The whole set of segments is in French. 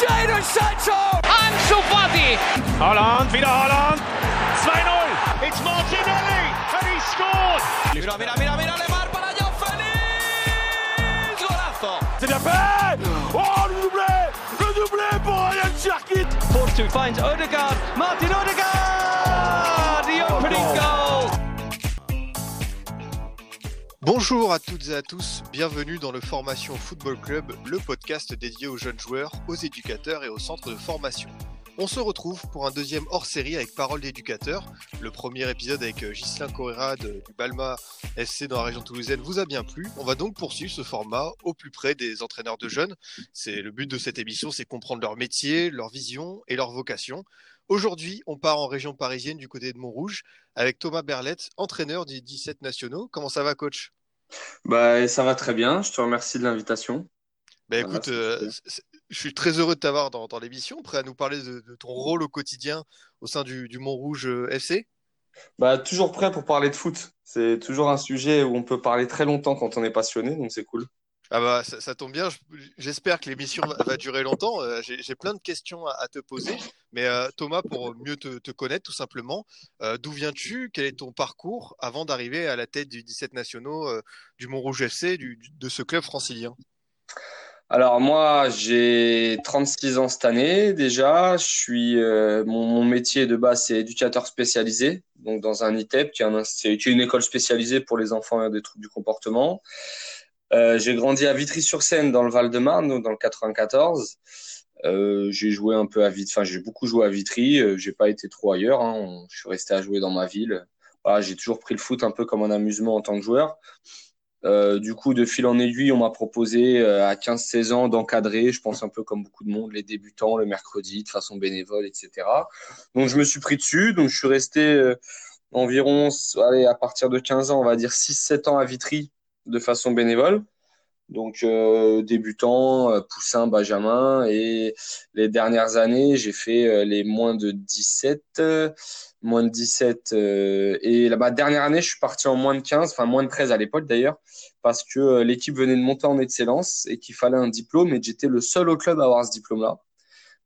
Jadon Sancho! Ansu Fati! Holland, wieder Holland. 2-0. It's Martinelli and he scored. Mira, mira, mira, mira, Lemar para Joao Félix! Golazo! C'est bien fait. Oh, le doublé. Le doublé pour Ryan Cherkit. Force 2 finds Odegaard. Martin Odegaard! The opening goal! Bonjour à toutes et à tous, bienvenue dans le Formation Football Club, le podcast dédié aux jeunes joueurs, aux éducateurs et aux centres de formation. On se retrouve pour un deuxième hors-série avec Parole d'éducateur. Le premier épisode avec euh, Ghislain Correa de- du Balma FC dans la région toulousaine vous a bien plu. On va donc poursuivre ce format au plus près des entraîneurs de jeunes. C'est le but de cette émission, c'est comprendre leur métier, leur vision et leur vocation. Aujourd'hui, on part en région parisienne du côté de Montrouge avec Thomas Berlette, entraîneur des 17 nationaux. Comment ça va, coach? Bah, ça va très bien. Je te remercie de l'invitation. Voilà, écoute, euh, je suis très heureux de t'avoir dans, dans l'émission, prêt à nous parler de, de ton rôle au quotidien au sein du, du Montrouge euh, FC. Bah, toujours prêt pour parler de foot. C'est toujours un sujet où on peut parler très longtemps quand on est passionné, donc c'est cool. Ah bah ça, tombe bien, je- j'espère que l'émission va, durer longtemps. Euh, J'ai plein de questions à, te poser, mais euh, Thomas, pour mieux te, connaître tout simplement, euh, d'où viens-tu? Quel est ton parcours avant d'arriver à la tête du 17 nationaux du Montrouge FC, de ce club francilien? Alors moi, j'ai 36 ans cette année déjà. Je suis mon, métier de base, c'est éducateur spécialisé, donc dans un ITEP, qui est une école spécialisée pour les enfants et des troubles du comportement. Euh, j'ai grandi à Vitry-sur-Seine dans le Val-de-Marne, dans le 94. Euh, j'ai joué un peu à Vitry, enfin j'ai beaucoup joué à Vitry. Euh, j'ai pas été trop ailleurs. Hein. Je suis resté à jouer dans ma ville. J'ai toujours pris le foot un peu comme un amusement en tant que joueur. Euh, du coup, de fil en aiguille, on m'a proposé à 15-16 ans d'encadrer, je pense un peu comme beaucoup de monde, les débutants le mercredi de façon bénévole, etc. Donc je me suis pris dessus, donc je suis resté environ, allez, à partir de 15 ans, on va dire 6-7 ans à Vitry de façon bénévole. Donc euh, débutant, euh, poussin, benjamin, et les dernières années, j'ai fait euh, les moins de 17, euh, moins de 17, euh, et la dernière année, je suis parti en moins de 15, enfin moins de 13 à l'époque d'ailleurs, parce que l'équipe venait de monter en excellence et qu'il fallait un diplôme, et j'étais le seul au club à avoir ce diplôme-là.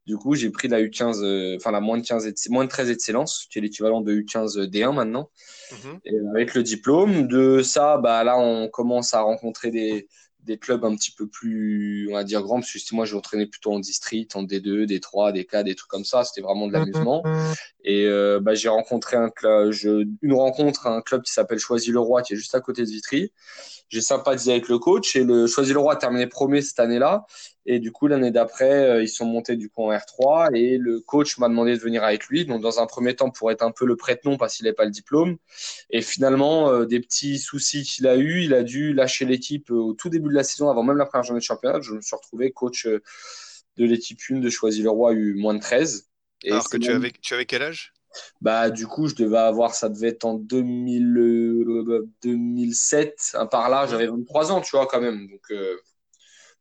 Du coup, j'ai pris la U15, euh, enfin la moins de 15, ex- moins de 13 excellence, qui est l'équivalent de U15 D1 maintenant. Mhm. Et avec le diplôme de ça, bah là, on commence à rencontrer des, des clubs un petit peu plus, on va dire, grands, parce que moi, je entraînais plutôt en district, en D2, D3, D4, des trucs comme ça. C'était vraiment de l'amusement. Et euh, bah, j'ai rencontré un club, je- une rencontre, un club qui s'appelle Choisy-le-Roi, qui est juste à côté de Vitry. J'ai sympathisé avec le coach et le Choisy-le-Roi a terminé premier cette année-là. Et du coup, l'année d'après, euh, ils sont montés du coup en R3 et le coach m'a demandé de venir avec lui. Donc, dans un premier temps, pour être un peu le prête-nom parce qu'il n'avait pas le diplôme. Et finalement, euh, des petits soucis qu'il a eu, il a dû lâcher l'équipe euh, au tout début de la saison, avant même la première journée de championnat. Je me suis retrouvé coach euh, de l'équipe 1 de Choisy-le-Roi U moins de 13. Et Alors que tu même- avais, tu avais quel âge? bah, du coup, je devais avoir, ça devait être en 2000, euh, 2007, hein, par là, j'avais 23 ans, tu vois, quand même. Donc, euh,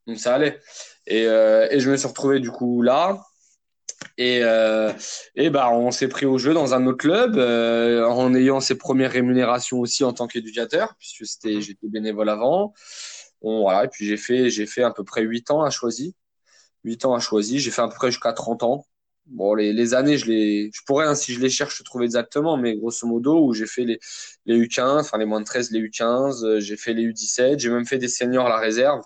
donc ça allait. Et, euh, et je me suis retrouvé, du coup, là. Et, euh, et bah, on s'est pris au jeu dans un autre club, euh, en ayant ses premières rémunérations aussi en tant qu'éducateur, puisque c'était, j'étais bénévole avant. Bon, voilà, et puis j'ai fait, j'ai fait à peu près 8 ans à Choisy. 8 ans à Choisy. J'ai fait à peu près jusqu'à 30 ans. Bon, les, les années, je les, je pourrais, hein, si je les cherche, trouver exactement, mais grosso modo, où j'ai fait les, les U15, enfin les moins de 13, les U15, euh, j'ai fait les U17, j'ai même fait des seniors à la réserve.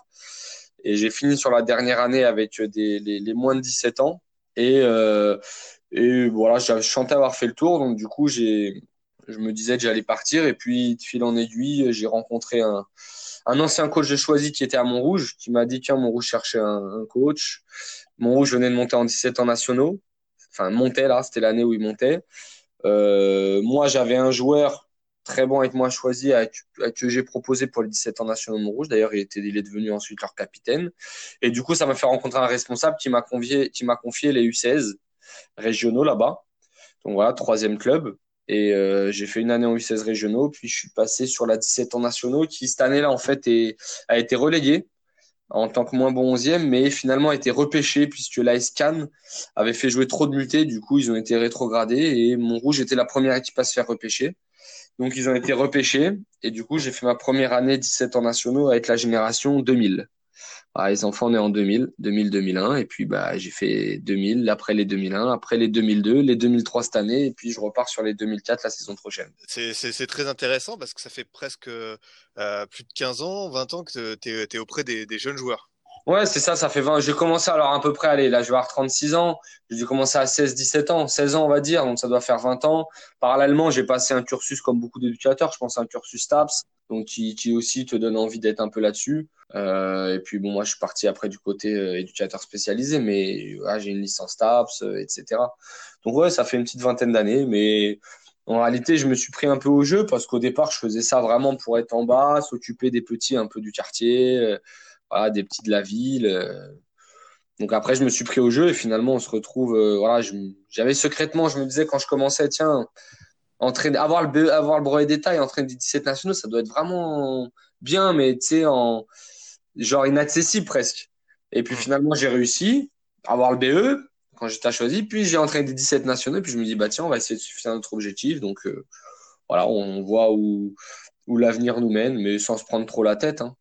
Et j'ai fini sur la dernière année avec des, les, les moins de 17 ans. Et, euh, et voilà, je chantais avoir fait le tour, donc du coup, j'ai, je me disais que j'allais partir. Et puis, de fil en aiguille, j'ai rencontré un, un ancien coach de Choisy qui était à Montrouge, qui m'a dit, tiens, Montrouge cherchait un, un coach. Montrouge venait de monter en 17 ans nationaux. Enfin, montait là, c'était l'année où il montait. Euh, moi, j'avais un joueur très bon avec moi choisi, que j'ai proposé pour les 17 ans nationaux de Montrouge. D'ailleurs, il, est devenu ensuite leur capitaine. Et du coup, ça m'a fait rencontrer un responsable qui m'a confié les U16 régionaux là-bas. Donc voilà, troisième club. Et euh, j'ai fait une année en U16 régionaux, puis je suis passé sur la 17 ans nationaux, qui cette année-là, en fait, a été reléguée en tant que moins bon 11e, mais finalement a été repêché puisque l'AS Cannes avait fait jouer trop de mutés. Du coup, ils ont été rétrogradés et Montrouge était la première équipe à se faire repêcher. Donc, ils ont été repêchés et du coup, j'ai fait ma première année 17 ans nationaux avec la génération 2000. Les enfants nés en 2000, 2000, 2001, et puis bah j'ai fait 2000, après les 2001, après les 2002, les 2003 cette année, et puis je repars sur les 2004 la saison prochaine. C'est très intéressant parce que ça fait presque euh, plus de 15 ans, 20 ans que tu es, auprès des jeunes joueurs. Ouais, c'est ça, ça fait 20. J'ai commencé alors à peu près, allez, là je vais avoir 36 ans. J'ai commencé à 16, 17 ans, 16 ans on va dire, donc ça doit faire 20 ans. Parallèlement, j'ai passé un cursus comme beaucoup d'éducateurs, je pense un cursus TAPS, donc qui, aussi te donne envie d'être un peu là-dessus. Euh, et puis bon, moi je suis parti après du côté euh, éducateur spécialisé, mais j'ai une licence TAPS, euh, etc. Donc ouais, ça fait une petite vingtaine d'années, mais en réalité, je me suis pris un peu au jeu parce qu'au départ, je faisais ça vraiment pour être en bas, s'occuper des petits un peu du quartier. Voilà, des petits de la ville. Euh. Donc après, je me suis pris au jeu et finalement, on se retrouve. Euh, voilà, j'avais secrètement, je me disais quand je commençais, tiens, entraîner, avoir le avoir le brevet d'état et entraîner des 17 nationaux, ça doit être vraiment bien, mais tu sais, en genre inaccessible presque. Et puis finalement, j'ai réussi à avoir le BE quand j'étais choisi. Puis j'ai entraîné des 17 nationaux. Puis je me dis, bah tiens, on va essayer de suivre notre objectif. Donc euh, voilà, on voit où, où l'avenir nous mène, mais sans se prendre trop la tête. Hein.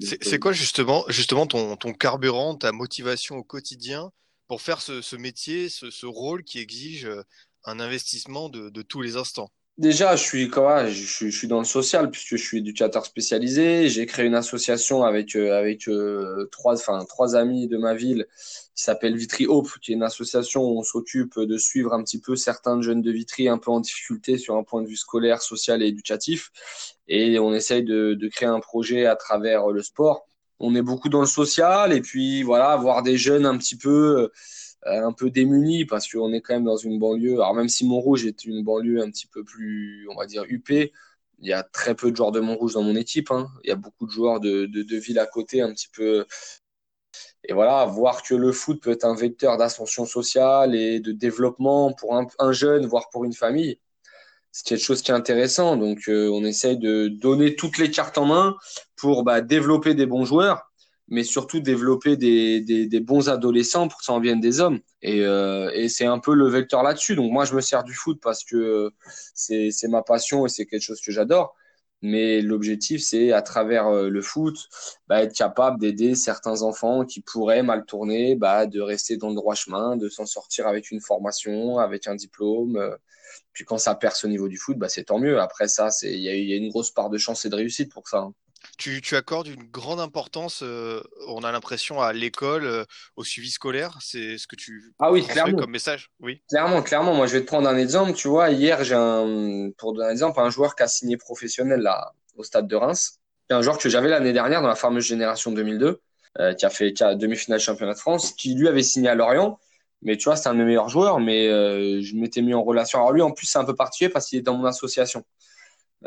C'est quoi justement, justement ton, ton, carburant, ta motivation au quotidien pour faire ce, ce métier, ce, ce, rôle qui exige euh, un investissement de, de tous les instants? Déjà, je suis, quoi, je, je, suis dans le social puisque je suis éducateur spécialisé. J'ai créé une association avec, euh, avec euh, trois, enfin, trois amis de ma ville qui s'appelle Vitry Hope, qui est une association où on s'occupe de suivre un petit peu certains jeunes de Vitry un peu en difficulté sur un point de vue scolaire, social et éducatif. Et on essaye de, créer un projet à travers le sport. On est beaucoup dans le social et puis voilà, voir des jeunes un petit peu euh, un peu démunis parce qu'on est quand même dans une banlieue. Alors même si Montrouge est une banlieue un petit peu plus, on va dire, huppée, il y a très peu de joueurs de Montrouge dans mon équipe. Hein. Il y a beaucoup de joueurs de, de, villes à côté, un petit peu. Et voilà, voir que le foot peut être un vecteur d'ascension sociale et de développement pour un, un, jeune, voire pour une famille, c'est quelque chose qui est intéressant. Donc, euh, on essaye de donner toutes les cartes en main pour bah, développer des bons joueurs mais surtout développer des, bons adolescents pour que ça en vienne des hommes. Et, euh, et c'est un peu le vecteur là-dessus. Donc moi, je me sers du foot parce que c'est ma passion et c'est quelque chose que j'adore. Mais l'objectif, c'est à travers euh, le foot, bah, être capable d'aider certains enfants qui pourraient mal tourner, bah, de rester dans le droit chemin, de s'en sortir avec une formation, avec un diplôme. Puis quand ça perce au niveau du foot, bah, c'est tant mieux. Après ça, il y, y a, une grosse part de chance et de réussite pour ça. Hein. Tu, tu, accordes une grande importance, euh, on a l'impression, à l'école, euh, au suivi scolaire. C'est ce que tu ah oui, clairement. comme message Oui. Clairement, clairement. Moi, je vais te prendre un exemple. Tu vois, hier, j'ai un, pour donner un exemple, un joueur qui a signé professionnel là, au stade de Reims. C'est un joueur que j'avais l'année dernière dans la fameuse génération 2002, euh, qui a fait qui a demi-finale championnat de France, qui lui avait signé à Lorient. Mais tu vois, c'est un de mes meilleurs joueurs, mais je m'étais mis en relation. Alors lui, en plus, c'est un peu particulier parce qu'il est dans mon association.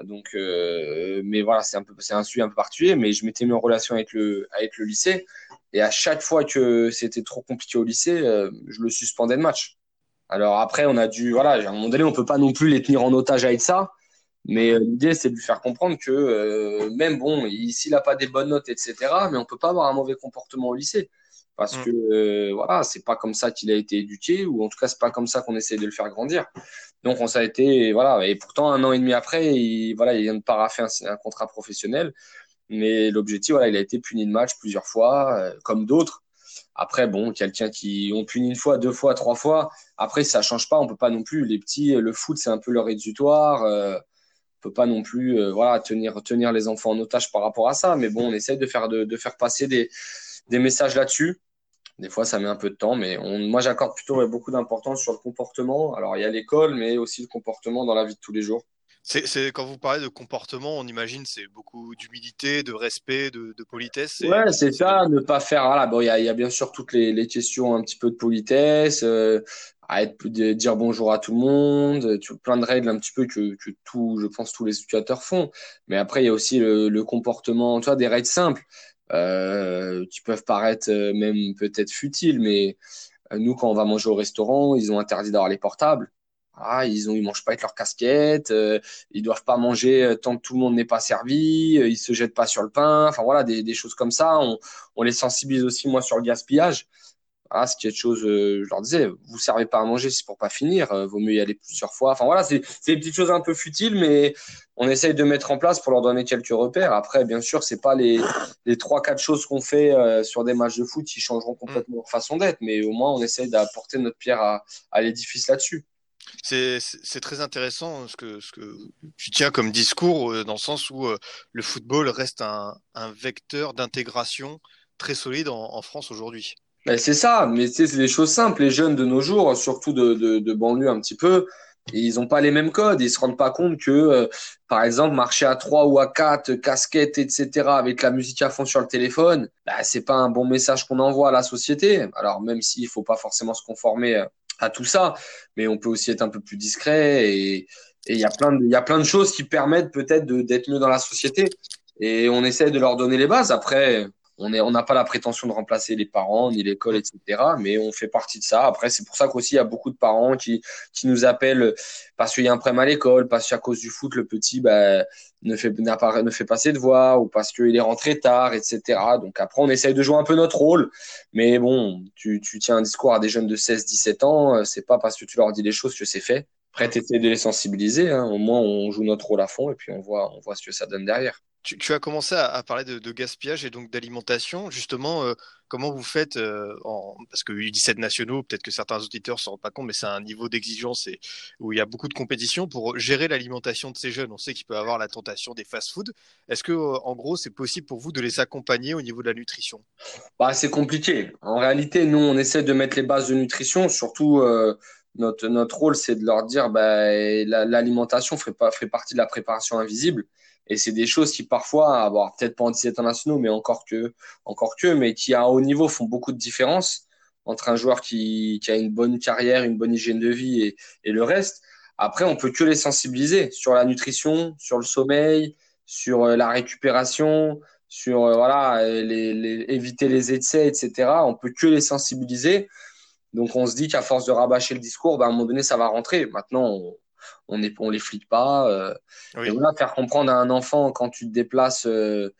Donc, euh, mais voilà, c'est un peu, c'est un sujet un peu particulier. Mais je m'étais mis en relation avec le, avec le lycée, et à chaque fois que c'était trop compliqué au lycée, euh, je le suspendais de match. Alors après, on a dû, voilà, à un moment donné, on peut pas non plus les tenir en otage avec ça. Mais euh, l'idée, c'est de lui faire comprendre que même bon, s'il n'a pas des bonnes notes, etc., mais on peut pas avoir un mauvais comportement au lycée parce mm. que euh, voilà, c'est pas comme ça qu'il a été éduqué ou en tout cas c'est pas comme ça qu'on essaie de le faire grandir. Donc on ça a été voilà. Et pourtant un an et demi après, il voilà, il vient de paraffer un, contrat professionnel, mais l'objectif voilà, il a été puni de match plusieurs fois euh, comme d'autres. Après bon, quelqu'un qui ont puni une fois, deux fois, trois fois, après ça change pas, on peut pas non plus les petits le foot c'est un peu leur exutoire euh, on peut pas non plus euh, voilà tenir tenir les enfants en otage par rapport à ça. Mais bon on essaie de faire de, de faire passer des des messages là-dessus des fois, ça met un peu de temps, mais on, moi, j'accorde plutôt beaucoup d'importance sur le comportement. Alors, il y a l'école, mais aussi le comportement dans la vie de tous les jours. C'est quand vous parlez de comportement, on imagine c'est beaucoup d'humilité, de respect, de, de politesse. Ouais, c'est ça, ne pas faire. Voilà, bon, il y a, y a, bien sûr toutes les, les, questions un petit peu de politesse, euh, à être, de dire bonjour à tout le monde, tu, plein de règles un petit peu que, que tout, je pense, tous les éducateurs font. Mais après, il y a aussi le, le comportement, tu vois, des règles simples qui peuvent paraître euh, même peut-être futiles, mais euh, nous, quand on va manger au restaurant, ils ont interdit d'avoir les portables. Ah, ils ont, ils mangent pas avec leur casquette, euh, ils doivent pas manger euh, tant que tout le monde n'est pas servi, ils se jettent pas sur le pain. Enfin voilà, des, des choses comme ça. On, on, les sensibilise aussi moi sur le gaspillage. Voilà, ce qui est de chose, euh, je leur disais, vous servez pas à manger, c'est pour pas finir. Euh, vaut mieux y aller plusieurs fois. Enfin voilà, c'est des petites choses un peu futiles, mais on essaye de mettre en place pour leur donner quelques repères. Après, bien sûr, c'est pas les les trois quatre choses qu'on fait euh, sur des matchs de foot qui changeront complètement leur façon d'être, mais au moins on essaye d'apporter notre pierre à, à l'édifice là-dessus. C'est très intéressant ce que, ce que tu tiens comme discours, dans le sens où le football reste un, un vecteur d'intégration très solide en, en France aujourd'hui. Ben, c'est ça, mais c'est des choses simples. Les jeunes de nos jours, surtout de, de, de banlieue un petit peu, ils n'ont pas les mêmes codes. Ils se rendent pas compte que, euh, par exemple, marcher à 3 ou à 4, casquette, etc., avec la musique à fond sur le téléphone, ben, c'est pas un bon message qu'on envoie à la société. Alors, même s'il faut pas forcément se conformer euh, à tout ça, mais on peut aussi être un peu plus discret et il y a plein de, y a plein de choses qui permettent peut-être d'être mieux dans la société. Et on essaie de leur donner les bases. Après, on est, on n'a pas la prétention de remplacer les parents ni l'école, etc. Mais on fait partie de ça. Après, c'est pour ça qu'aussi il y a beaucoup de parents qui, qui nous appellent parce qu'il y a un problème à l'école, parce qu'à cause du foot, le petit bah, ne fait n'a pas ne fait pas ses devoirs ou parce qu'il est rentré tard, etc. Donc après, on essaye de jouer un peu notre rôle. Mais bon, tu, tu tiens un discours à des jeunes de 16-17 ans, c'est pas parce que tu leur dis les choses que c'est fait. Après, tu de les sensibiliser. Hein. Au moins, on joue notre rôle à fond et puis on voit, on voit ce que ça donne derrière. Tu, as commencé à, parler de, gaspillage et donc d'alimentation. Justement, euh, comment vous faites euh, Parce que U17 nationaux, peut-être que certains auditeurs ne se rendent pas compte, mais c'est un niveau d'exigence où il y a beaucoup de compétition pour gérer l'alimentation de ces jeunes. On sait qu'il peut avoir la tentation des fast-food. Est-ce que, euh, en gros, c'est possible pour vous de les accompagner au niveau de la nutrition? Bah, C'est compliqué. En réalité, nous, on essaie de mettre les bases de nutrition, surtout. notre, rôle, c'est de leur dire bah, l'alimentation ferait, pas, ferait partie de la préparation invisible. Et c'est des choses qui parfois, bon, peut-être pas en 17 internationaux, mais encore que, encore que, mais qui à haut niveau font beaucoup de différence entre un joueur qui, qui a une bonne carrière, une bonne hygiène de vie et, et le reste. Après, on peut que les sensibiliser sur la nutrition, sur le sommeil, sur euh, la récupération, sur euh, voilà, les, les, éviter les excès, etc. On peut que les sensibiliser. Donc, on se dit qu'à force de rabâcher le discours, ben, à un moment donné, ça va rentrer. Maintenant, on les flique pas. Euh, et voilà, faire comprendre à un enfant quand tu te déplaces euh,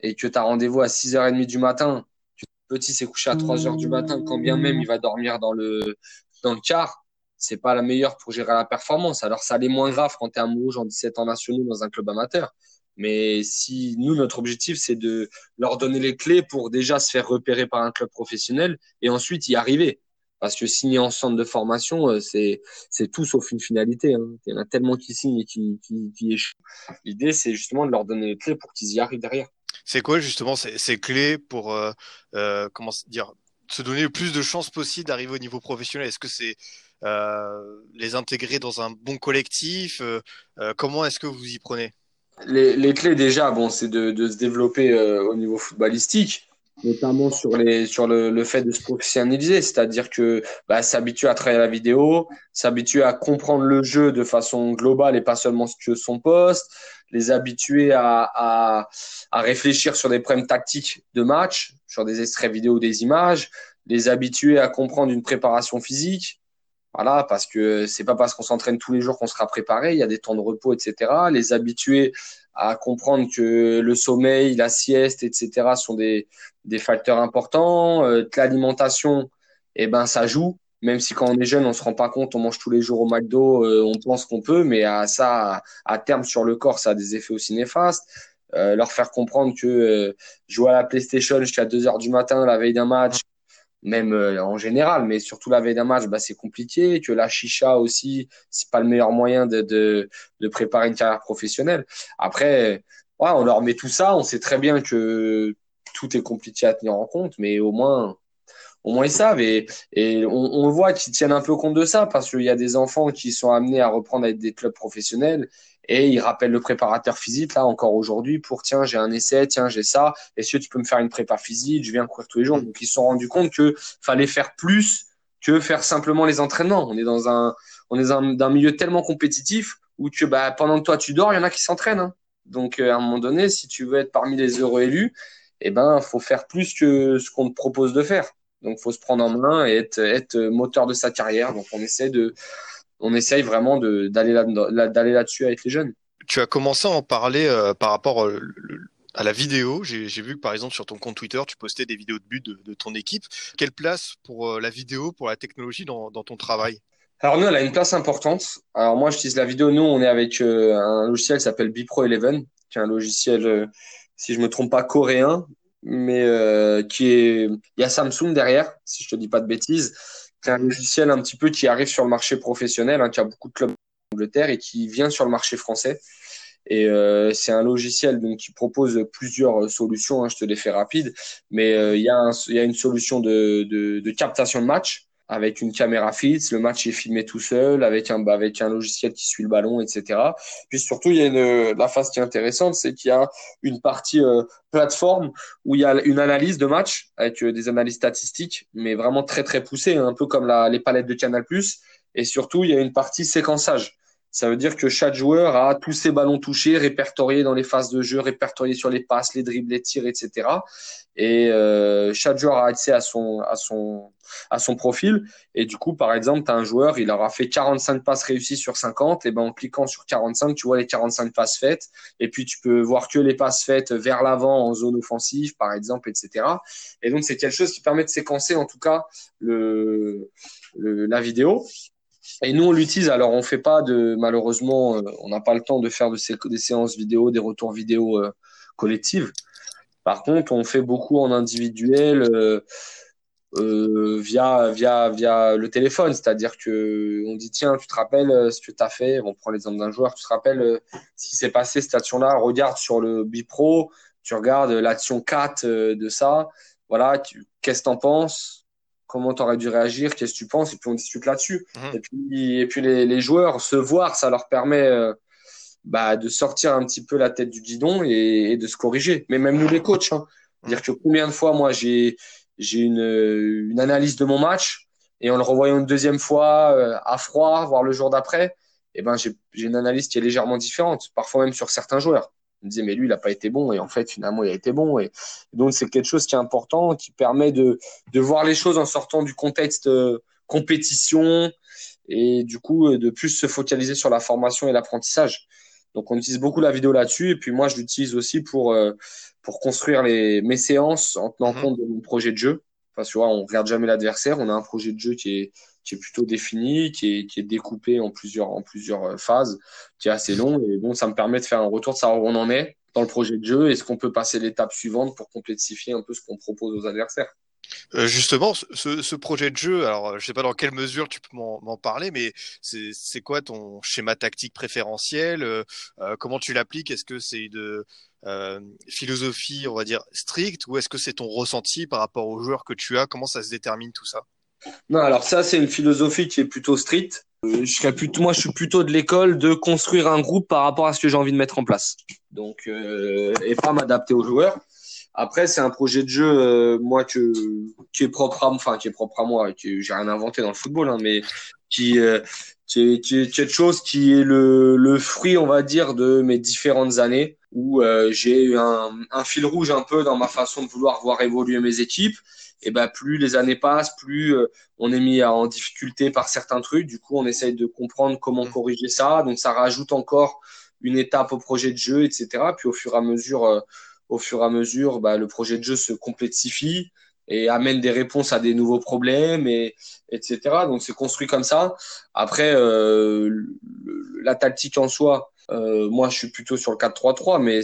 et que tu as rendez-vous à 6h30 du matin, que le petit s'est couché à 3h du matin, quand bien même il va dormir dans le, dans le car, c'est pas la meilleure pour gérer la performance. Alors ça l'est moins grave quand tu es un rouge en 17 ans nationaux dans un club amateur. Mais si nous, notre objectif, c'est de leur donner les clés pour déjà se faire repérer par un club professionnel et ensuite y arriver. Parce que signer en centre de formation, euh, c'est c'est tout sauf une finalité. Hein. Il y en a tellement qui signent et qui, qui, qui échouent. L'idée, c'est justement de leur donner les clés pour qu'ils y arrivent derrière. C'est quoi justement ces, ces clés pour euh, euh, comment dire se donner le plus de chances possible d'arriver au niveau professionnel? Est-ce que c'est euh, les intégrer dans un bon collectif? Euh, euh Comment est-ce que vous y prenez? Les, les, clés déjà, bon, c'est de, de, se développer au niveau footballistique notamment sur les sur le, le fait de se professionnaliser, c'est-à-dire que bah, s'habituer à travailler la vidéo, s'habituer à comprendre le jeu de façon globale et pas seulement que son poste, les habituer à, à, à réfléchir sur des problèmes tactiques de match, sur des extraits vidéo, des images, les habituer à comprendre une préparation physique, voilà, parce que c'est pas parce qu'on s'entraîne tous les jours qu'on sera préparé, il y a des temps de repos, etc. Les habituer à comprendre que le sommeil, la sieste, etc. sont des, des facteurs importants. Euh, l'alimentation, eh ben, ça joue. Même si quand on est jeune, on se rend pas compte, on mange tous les jours au McDo, euh, on pense qu'on peut, mais à ça, à, terme sur le corps, ça a des effets aussi néfastes. Euh, leur faire comprendre que euh, jouer à la PlayStation jusqu'à 2 heures du matin la veille d'un match, même euh, en général, mais surtout la veille d'un match, bah, c'est compliqué, que la chicha aussi, c'est pas le meilleur moyen de, de, préparer une carrière professionnelle. Après, on leur met tout ça, on sait très bien que tout est compliqué à tenir en compte, mais au moins, au moins ils savent et, et on, on voit qu'ils tiennent un peu compte de ça parce qu'il y a des enfants qui sont amenés à reprendre avec des clubs professionnels et ils rappellent le préparateur physique là encore aujourd'hui pour tiens j'ai un essai tiens j'ai ça. Est-ce que tu peux me faire une prépa physique? Je viens courir tous les jours. Donc ils se sont rendus compte que fallait faire plus que faire simplement les entraînements. On est dans un on est dans un milieu tellement compétitif où que bah pendant que toi tu dors il y en a qui s'entraînent hein. donc euh, à un moment donné si tu veux être parmi les heureux élus eh ben faut faire plus que ce qu'on te propose de faire. Donc faut se prendre en main et être être moteur de sa carrière. Donc on essaie de on essaye vraiment d'aller là, d'aller là-dessus avec les jeunes. Tu as commencé à en parler euh, par rapport euh, à la vidéo. J'ai vu que par exemple sur ton compte Twitter, tu postais des vidéos de but de, ton équipe. Quelle place pour euh, la vidéo, pour la technologie dans, ton travail? Alors nous, elle a une place importante. Alors moi, j'utilise la vidéo. Nous, on est avec un logiciel qui s'appelle Bipro 11, qui est un logiciel, si je me trompe pas, coréen, mais qui est. Il y a Samsung derrière, si je te dis pas de bêtises. C'est un logiciel un petit peu qui arrive sur le marché professionnel, hein, qui a beaucoup de clubs en Angleterre et qui vient sur le marché français. Et euh, c'est un logiciel donc qui propose plusieurs solutions. Hein, je te les fais rapide, mais euh, il y, a y a une solution de, de, de, captation de match avec une caméra fixe. Le match est filmé tout seul avec un avec un logiciel qui suit le ballon, etc. Puis surtout, il y a une, la phase qui est intéressante, c'est qu'il y a une partie euh, plateforme où il y a une analyse de match avec euh, des analyses statistiques, mais vraiment très très poussées, un peu comme la, les palettes de Canal+. Et surtout, il y a une partie séquençage. Ça veut dire que chaque joueur a tous ses ballons touchés, répertoriés dans les phases de jeu, répertoriés sur les passes, les dribbles, les tirs, etc. Et euh, chaque joueur a accès à son, à, son, à son profil. Et du coup, par exemple, tu as un joueur, il aura fait 45 passes réussies sur 50. Et ben en cliquant sur 45, tu vois les 45 passes faites. Et puis, tu peux voir que les passes faites vers l'avant en zone offensive, par exemple, etc. Et donc, c'est quelque chose qui permet de séquencer, en tout cas, le, le la vidéo. Et nous, on l'utilise. Alors, on fait pas de, malheureusement, euh, on n'a pas le temps de faire de ces, des séances vidéo, des retours vidéo euh, collectives. Par contre, on fait beaucoup en individuel euh, via, via, via le téléphone. C'est-à-dire que on dit, tiens, tu te rappelles ce que tu as fait. On prend l'exemple d'un joueur. Tu te rappelles ce qui s'est passé, cette action-là? Regarde sur le Bipro. Tu regardes l'action 4 de ça. Voilà, qu'est-ce que tu en penses? Comment tu aurais dû réagir, qu'est-ce que tu penses, et puis on discute là-dessus. Mhm. Et puis, et puis les, les, joueurs, se voir, ça leur permet euh, bah, de sortir un petit peu la tête du guidon et, de se corriger. Mais même nous, les coachs, hein. Mhm. dire que combien de fois, moi, j'ai j'ai une, une analyse de mon match, et en le revoyant une deuxième fois euh, à froid, voire le jour d'après, eh ben, j'ai une analyse qui est légèrement différente, parfois même sur certains joueurs me disait mais lui il n'a pas été bon. Et en fait finalement il a été bon. Et, donc c'est quelque chose qui est important qui permet de, de voir les choses en sortant du contexte euh, compétition et du coup euh, de plus se focaliser sur la formation et l'apprentissage. Donc on utilise beaucoup la vidéo là-dessus. Et puis moi je l'utilise aussi pour euh, pour construire les mes séances en tenant mhm. compte de mon projet de jeu. Parce que tu vois on regarde jamais l'adversaire. On a un projet de jeu qui est qui est plutôt défini, qui est, qui est découpé en plusieurs, en plusieurs euh, phases, qui est assez long. Et bon, ça me permet de faire un retour de savoir où on en est dans le projet de jeu. Est-ce qu'on peut passer l'étape suivante pour complexifier un peu ce qu'on propose aux adversaires? Euh, justement, ce, ce, projet de jeu, alors je sais pas dans quelle mesure tu peux m'en parler, mais c'est quoi ton schéma tactique préférentiel? Euh, Comment tu l'appliques? Est-ce que c'est une philosophie, on va dire, stricte, ou est-ce que c'est ton ressenti par rapport aux joueurs que tu as? Comment ça se détermine tout ça? Non, alors ça, c'est une philosophie qui est plutôt stricte. Euh, je moi, je suis plutôt de l'école de construire un groupe par rapport à ce que j'ai envie de mettre en place. Donc, euh, et pas m'adapter aux joueurs. Après, c'est un projet de jeu, euh, moi, que, qui est propre à, enfin, qui est propre à moi, qui j'ai rien inventé dans le football, hein, mais qui, est, quelque chose qui est le, fruit, on va dire, de mes différentes années où j'ai eu un fil rouge un peu dans ma façon de vouloir voir évoluer mes équipes et ben plus les années passent, plus euh, on est mis en difficulté par certains trucs. Du coup, on essaye de comprendre comment mmh. corriger ça. Donc, ça rajoute encore une étape au projet de jeu, etc. Puis au fur et à mesure, euh, au fur et à mesure, bah, le projet de jeu se complexifie et amène des réponses à des nouveaux problèmes, et etc. Donc, c'est construit comme ça. Après, euh, la tactique en soi, euh, moi, je suis plutôt sur le 4-3-3, mais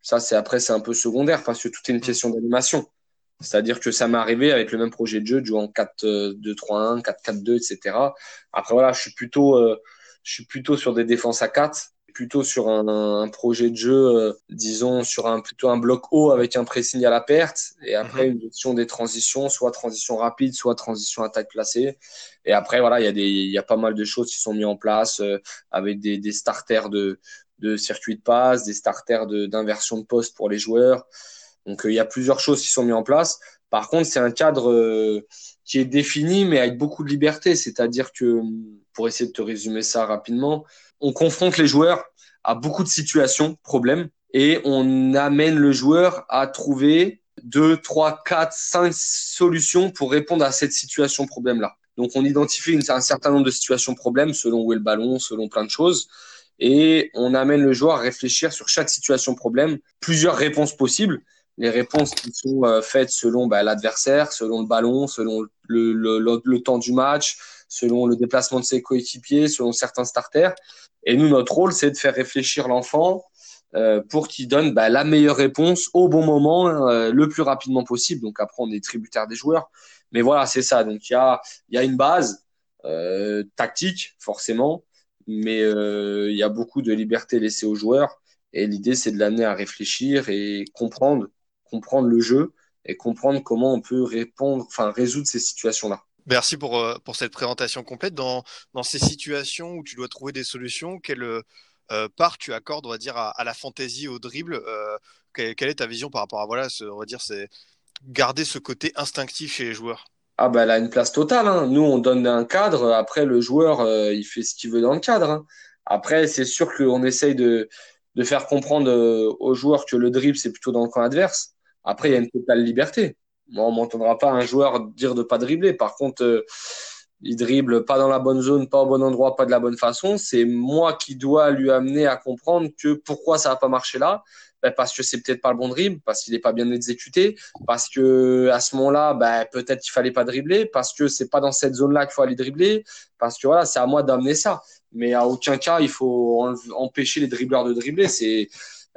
ça, c'est après, c'est un peu secondaire parce que tout est une mmh. question d'animation. C'est-à-dire que ça m'est arrivé avec le même projet de jeu de jouer en 4-2-3-1, 4-4-2, etc. Après voilà, je suis plutôt, euh, je suis plutôt sur des défenses à 4, plutôt sur un, un projet de jeu, euh, disons sur un plutôt un bloc haut avec un pressing à la perte, et après mhm. une gestion des transitions, soit transition rapide, soit transition attaque placée. Et après voilà, il y a des, il y a pas mal de choses qui sont mises en place euh, avec des, des starters de de circuit de passe, des starters d'inversion de, de poste pour les joueurs. Donc euh, il y a plusieurs choses qui sont mises en place. Par contre, c'est un cadre euh, qui est défini, mais avec beaucoup de liberté. C'est-à-dire que, pour essayer de te résumer ça rapidement, on confronte les joueurs à beaucoup de situations, problèmes, et on amène le joueur à trouver deux, trois, quatre, cinq solutions pour répondre à cette situation problème-là. Donc, on identifie un certain nombre de situations problèmes selon où est le ballon, selon plein de choses. et on amène le joueur à réfléchir sur chaque situation problème, plusieurs réponses possibles. Les réponses qui sont euh, faites selon bah, l'adversaire, selon le ballon, selon le, le, le, temps du match, selon le déplacement de ses coéquipiers, selon certains starters. Et nous, notre rôle, c'est de faire réfléchir l'enfant euh, pour qu'il donne bah, la meilleure réponse au bon moment, euh, le plus rapidement possible. Donc après, on est tributaire des joueurs. Mais voilà, c'est ça. Donc il y a, y a une base euh, tactique, forcément mais euh, il y a beaucoup de liberté laissée aux joueurs. Et l'idée, c'est de l'amener à réfléchir et comprendre, comprendre le jeu et comprendre comment on peut répondre, enfin résoudre ces situations-là. Merci pour, euh, pour cette présentation complète. Dans, dans ces situations où tu dois trouver des solutions, quelle euh, part tu accordes, on va dire, à, à la fantaisie, au dribble euh, quelle, quelle, est ta vision par rapport à voilà, ce, on va dire, c'est garder ce côté instinctif chez les joueurs? Ah ben elle a une place totale. Hein. Nous, on donne un cadre. Après, le joueur, euh, il fait ce qu'il veut dans le cadre. Hein. Après, c'est sûr qu'on essaye de, de faire comprendre aux joueurs que le dribble, c'est plutôt dans le camp adverse. Après, il y a une totale liberté. Moi, on m'entendra pas un joueur dire de pas dribbler. Par contre, euh, il dribble pas dans la bonne zone, pas au bon endroit, pas de la bonne façon. C'est moi qui dois lui amener à comprendre que pourquoi ça va pas marcher là ben, parce que c'est peut-être pas le bon dribble, parce qu'il n'est pas bien exécuté, parce que à ce moment-là, ben, peut-être qu'il fallait pas dribbler, parce que c'est pas dans cette zone-là qu'il faut aller dribbler, parce que voilà, c'est à moi d'amener ça. Mais à aucun cas, il faut empêcher les dribbleurs de dribbler. C'est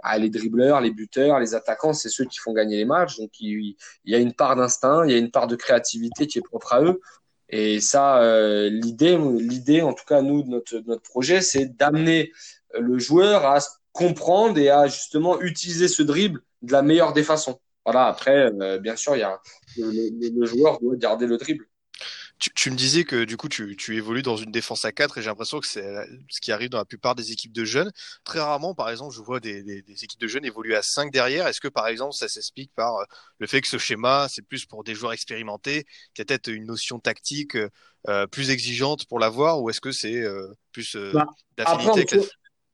ah, les dribbleurs, les buteurs, les attaquants, c'est ceux qui font gagner les matchs. Donc il, y a une part d'instinct, il y a une part de créativité qui est propre à eux. Et ça, euh, l'idée, l'idée, en tout cas nous, de notre, projet, c'est d'amener le joueur à comprendre et à justement utiliser ce dribble de la meilleure des façons. Voilà, après, euh, bien sûr, il y a, le, joueur doit garder le dribble. Tu, me disais que du coup tu, tu, évolues dans une défense à 4 et j'ai l'impression que c'est ce qui arrive dans la plupart des équipes de jeunes. Très rarement, par exemple, je vois des, des, des équipes de jeunes évoluer à 5 derrière. Est-ce que par exemple ça s'explique par euh, le fait que ce schéma c'est plus pour des joueurs expérimentés, qu'il y a peut-être une notion tactique euh, plus exigeante pour l'avoir ou est-ce que c'est euh, plus bah, d'affinité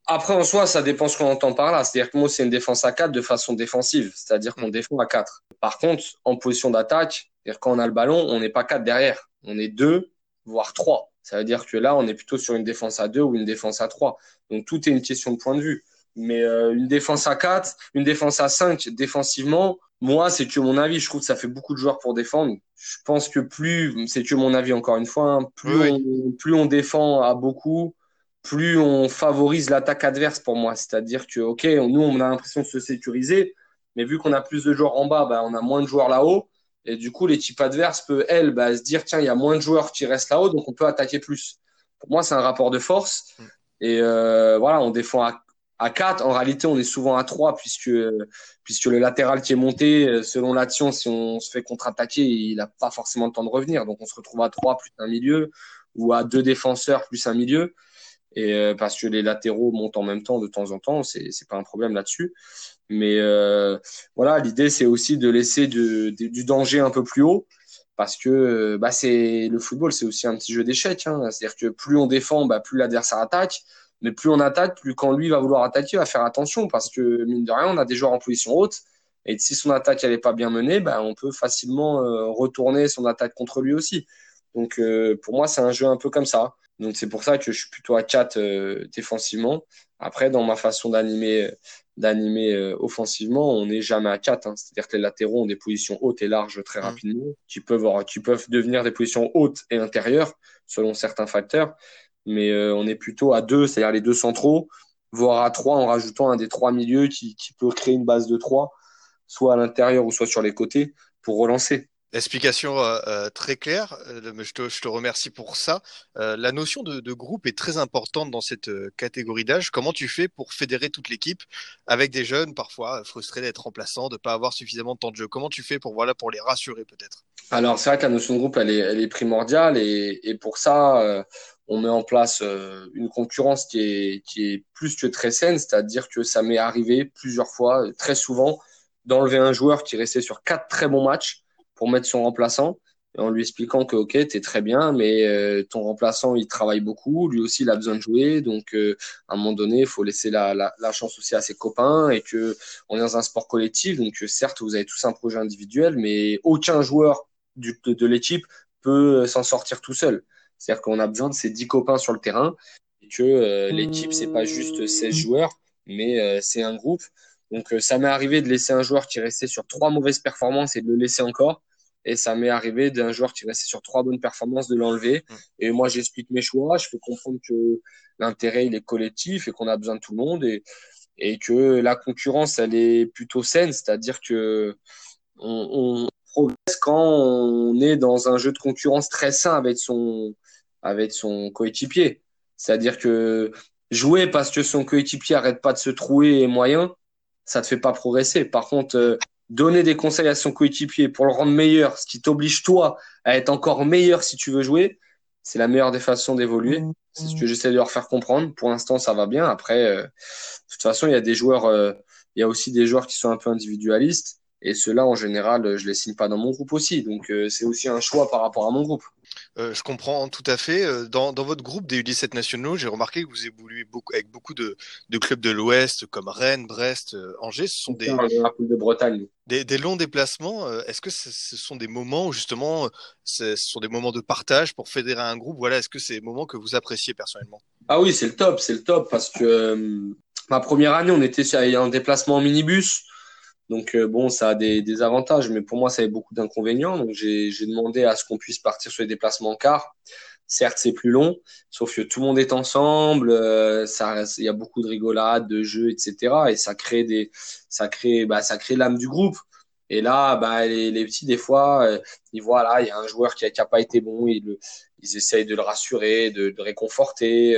après, en soi, ça dépend ce qu'on entend par là. C'est-à-dire que moi, c'est une défense à 4 de façon défensive. C'est-à-dire qu'on mm. défend à 4. Par contre, en position d'attaque, quand on a le ballon, on n'est pas 4 derrière. On est 2, voire 3. Ça veut dire que là, on est plutôt sur une défense à 2 ou une défense à 3. Donc, tout est une question de point de vue. Mais euh, une défense à 4, une défense à 5 défensivement, moi, c'est que mon avis. Je trouve que ça fait beaucoup de joueurs pour défendre. Je pense que plus, c'est que mon avis encore une fois, hein, plus, On, plus on défend à beaucoup, plus on favorise l'attaque adverse pour moi. C'est-à-dire que, OK, nous, on a l'impression de se sécuriser, mais vu qu'on a plus de joueurs en bas, bah, on a moins de joueurs là-haut. Et du coup, l'équipe adverse peut, elle, bah, se dire, tiens, il y a moins de joueurs qui restent là-haut, donc on peut attaquer plus. Pour moi, c'est un rapport de force. Mm. Et euh, voilà, on défend à, à 4. En réalité, on est souvent à 3, puisque, puisque le latéral qui est monté, selon l'action, si on se fait contre-attaquer, il n'a pas forcément le temps de revenir. Donc on se retrouve à 3 plus un milieu, ou à deux défenseurs plus un milieu et euh, parce que les latéraux montent en même temps de temps en temps, c'est c'est pas un problème là-dessus. Mais euh, voilà, l'idée c'est aussi de laisser du, du danger un peu plus haut parce que euh, bah c'est le football, c'est aussi un petit jeu d'échecs. Hein. C'est-à-dire que plus on défend, bah, plus l'adversaire attaque. Mais plus on attaque, plus quand lui va vouloir attaquer, il va faire attention parce que mine de rien, on a des joueurs en position haute. Et si son attaque elle est pas bien menée, bah, on peut facilement retourner son attaque contre lui aussi. Donc pour moi, c'est un jeu un peu comme ça. Donc c'est pour ça que je suis plutôt à 4 euh, défensivement. Après, dans ma façon d'animer d'animer euh, offensivement, on n'est jamais à 4. Hein. C'est-à-dire que les latéraux ont des positions hautes et larges très mmh. rapidement, qui peuvent, qui peuvent devenir des positions hautes et intérieures selon certains facteurs. Mais euh, on est plutôt à 2, c'est-à-dire les deux centraux, voire à 3 en rajoutant un des trois milieux qui, qui peut créer une base de 3, soit à l'intérieur ou soit sur les côtés, pour relancer. Explication euh, euh, très claire, euh, je, te, remercie pour ça. La notion de, groupe est très importante dans cette catégorie d'âge. Comment tu fais pour fédérer toute l'équipe avec des jeunes parfois frustrés d'être remplaçants, de pas avoir suffisamment de temps de jeu? Comment tu fais pour voilà pour les rassurer peut-être? Alors c'est vrai que la notion de groupe elle est, primordiale et, et pour ça on met en place une concurrence qui est, qui est plus que très saine, c'est-à-dire que ça m'est arrivé plusieurs fois, très souvent, d'enlever un joueur qui restait sur quatre très bons matchs pour mettre son remplaçant en lui expliquant que ok t'es très bien mais euh, ton remplaçant il travaille beaucoup lui aussi il a besoin de jouer donc euh, à un moment donné il faut laisser la, la, la, chance aussi à ses copains et que on est dans un sport collectif donc euh, certes vous avez tous un projet individuel mais aucun joueur du, de, l'équipe peut s'en sortir tout seul c'est-à-dire qu'on a besoin de ces dix copains sur le terrain et que euh, l'équipe, c'est pas juste 16 joueurs, mais euh, c'est un groupe. Donc, euh, ça m'est arrivé de laisser un joueur qui restait sur trois mauvaises performances et de le laisser encore. Et ça m'est arrivé d'un joueur qui restait sur trois bonnes performances de l'enlever. Et moi, j'explique mes choix. Je fais comprendre que l'intérêt, il est collectif et qu'on a besoin de tout le monde. Et, et que la concurrence, elle est plutôt saine. C'est-à-dire que on, on progresse quand on est dans un jeu de concurrence très sain avec son, avec son coéquipier. C'est-à-dire que jouer parce que son coéquipier arrête pas de se trouer et moyen, ça te fait pas progresser. Par contre, euh, donner des conseils à son coéquipier pour le rendre meilleur, ce qui t'oblige toi à être encore meilleur si tu veux jouer, c'est la meilleure des façons d'évoluer. C'est ce que j'essaie de leur faire comprendre. Pour l'instant, ça va bien. Après, euh, de toute façon, il y a des joueurs, euh, il y a aussi des joueurs qui sont un peu individualistes. Et ceux-là, en général, je les signe pas dans mon groupe aussi. Donc, c'est aussi un choix par rapport à mon groupe. Euh, je comprends tout à fait. Euh, dans, dans votre groupe des U17 nationaux, j'ai remarqué que vous évoluez beaucoup avec beaucoup de, de clubs de l'Ouest comme Rennes, Brest, euh, Angers. Ce sont des, de Bretagne. Des, des, longs déplacements. Est-ce que ce, ce, sont des moments où justement, ce sont des moments de partage pour fédérer un groupe? Voilà, est-ce que c'est des moments que vous appréciez personnellement? Ah oui, c'est le top, c'est le top parce que ma première année, on était sur un déplacement en minibus. Donc euh, bon, ça a des, des, avantages, mais pour moi, ça avait beaucoup d'inconvénients. Donc j'ai demandé à ce qu'on puisse partir sur les déplacements en car. Certes, c'est plus long, sauf que tout le monde est ensemble, euh, ça, il y a beaucoup de rigolades, de jeux, etc. Et ça crée des, ça crée, bah, ça crée l'âme du groupe. Et là, bah, les, les petits, des fois, euh, ils voient là, il y a un joueur qui a, qui a pas été bon, ils, ils essayent de le rassurer, de, de réconforter.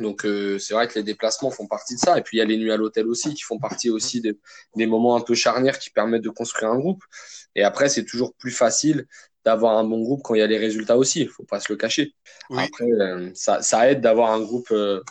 Donc euh, c'est vrai que les déplacements font partie de ça. Et puis il y a les nuits à l'hôtel aussi qui font partie aussi de, des moments un peu charnières qui permettent de construire un groupe. Et après c'est toujours plus facile d'avoir un bon groupe quand il y a les résultats aussi. Il faut pas se le cacher. Oui. Après euh, ça, ça aide d'avoir un groupe. Euh,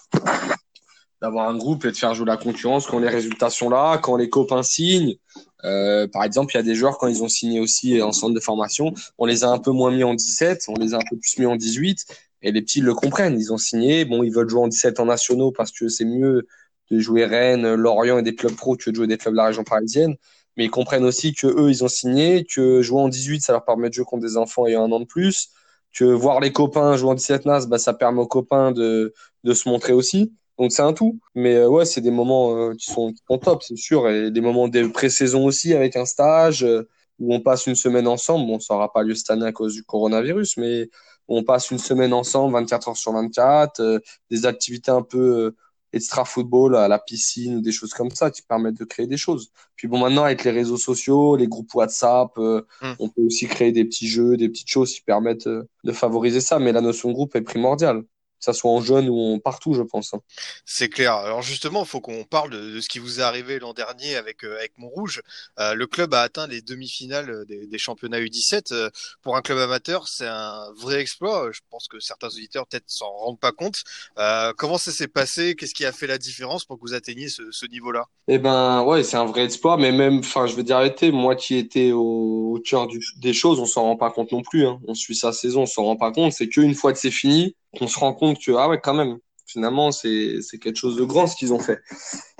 d'avoir un groupe et de faire jouer la concurrence quand les résultats sont là, quand les copains signent. Par exemple, il y a des joueurs quand ils ont signé aussi en centre de formation, on les a un peu moins mis en 17, on les a un peu plus mis en 18 et les petits le comprennent. Ils ont signé. Bon, ils veulent jouer en 17 en nationaux parce que c'est mieux de jouer Rennes, Lorient et des clubs pro que de jouer des clubs de la région parisienne. Mais ils comprennent aussi que eux, ils ont signé, que jouer en 18, ça leur permet de jouer contre des enfants ayant un an de plus, que voir les copains jouer en 17 NAS, bah, ça permet aux copains de, de se montrer aussi. Donc c'est un tout. Mais euh, ouais, c'est des moments euh, qui, sont, qui top, c'est sûr. Et des moments de pré-saison aussi avec un stage euh, où on passe une semaine ensemble. Bon, ça n'aura pas lieu cette année à cause du coronavirus, mais on passe une semaine ensemble, 24 heures sur 24, euh, des activités un peu euh, extra football à la piscine, des choses comme ça qui permettent de créer des choses. Puis bon, maintenant avec les réseaux sociaux, les groupes WhatsApp, euh, mm. on peut aussi créer des petits jeux, des petites choses qui permettent de favoriser ça. Mais la notion de groupe est primordiale ça soit en jeune ou en partout, je pense. Hein. C'est clair. Alors justement, il faut qu'on parle de, ce qui vous est arrivé l'an dernier avec euh, avec Montrouge. Euh, le club a atteint les demi-finales des, des, championnats U17. Euh, pour un club amateur, c'est un vrai exploit. Je pense que certains auditeurs peut-être s'en rendent pas compte. Euh, comment ça s'est passé? Qu'est-ce qui a fait la différence pour que vous atteigniez ce, ce niveau-là? Eh ben, ouais, c'est un vrai exploit. Mais même, enfin, je veux dire, arrêter. Moi qui étais au, au cœur du, des choses, on s'en rend pas compte non plus. Hein. On suit sa saison, on s'en rend pas compte. C'est qu'une fois que c'est fini, on se rend compte que, ah quand même, finalement, c'est, quelque chose de grand ce qu'ils ont fait.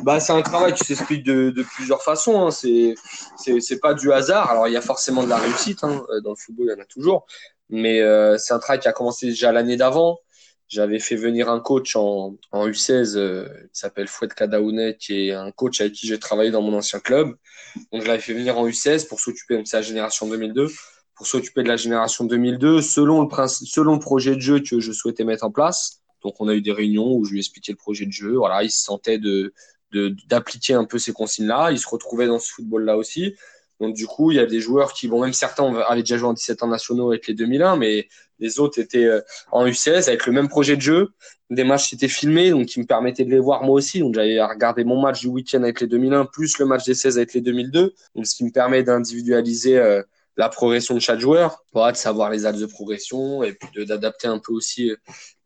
Bah, c'est un travail qui s'explique de, plusieurs façons. Hein. C'est, pas du hasard. Alors, il y a forcément de la réussite. Hein. Dans le football, il y en a toujours. Mais euh, c'est un travail qui a commencé déjà l'année d'avant. J'avais fait venir un coach en, en U16 euh, qui s'appelle Fouet Kadaounet, qui est un coach avec qui j'ai travaillé dans mon ancien club. Donc, je l'avais fait venir en U16 pour s'occuper de sa génération 2002 pour s'occuper de la génération 2002 selon le principe, selon le projet de jeu que je souhaitais mettre en place. Donc on a eu des réunions où je lui expliquais le projet de jeu. Voilà, il se sentait de d'appliquer un peu ces consignes-là. Il se retrouvait dans ce football-là aussi. Donc du coup, il y a des joueurs qui, bon, même certains avaient déjà joué en 17 ans nationaux avec les 2001, mais les autres étaient euh, en U16 avec le même projet de jeu. Des matchs étaient filmés, donc qui me permettaient de les voir moi aussi. Donc j'avais regardé mon match du week-end avec les 2001, plus le match des 16 avec les 2002. Donc ce qui me permet d'individualiser euh, la progression de chaque joueur, voilà, de savoir les axes de progression et puis d'adapter un peu aussi euh,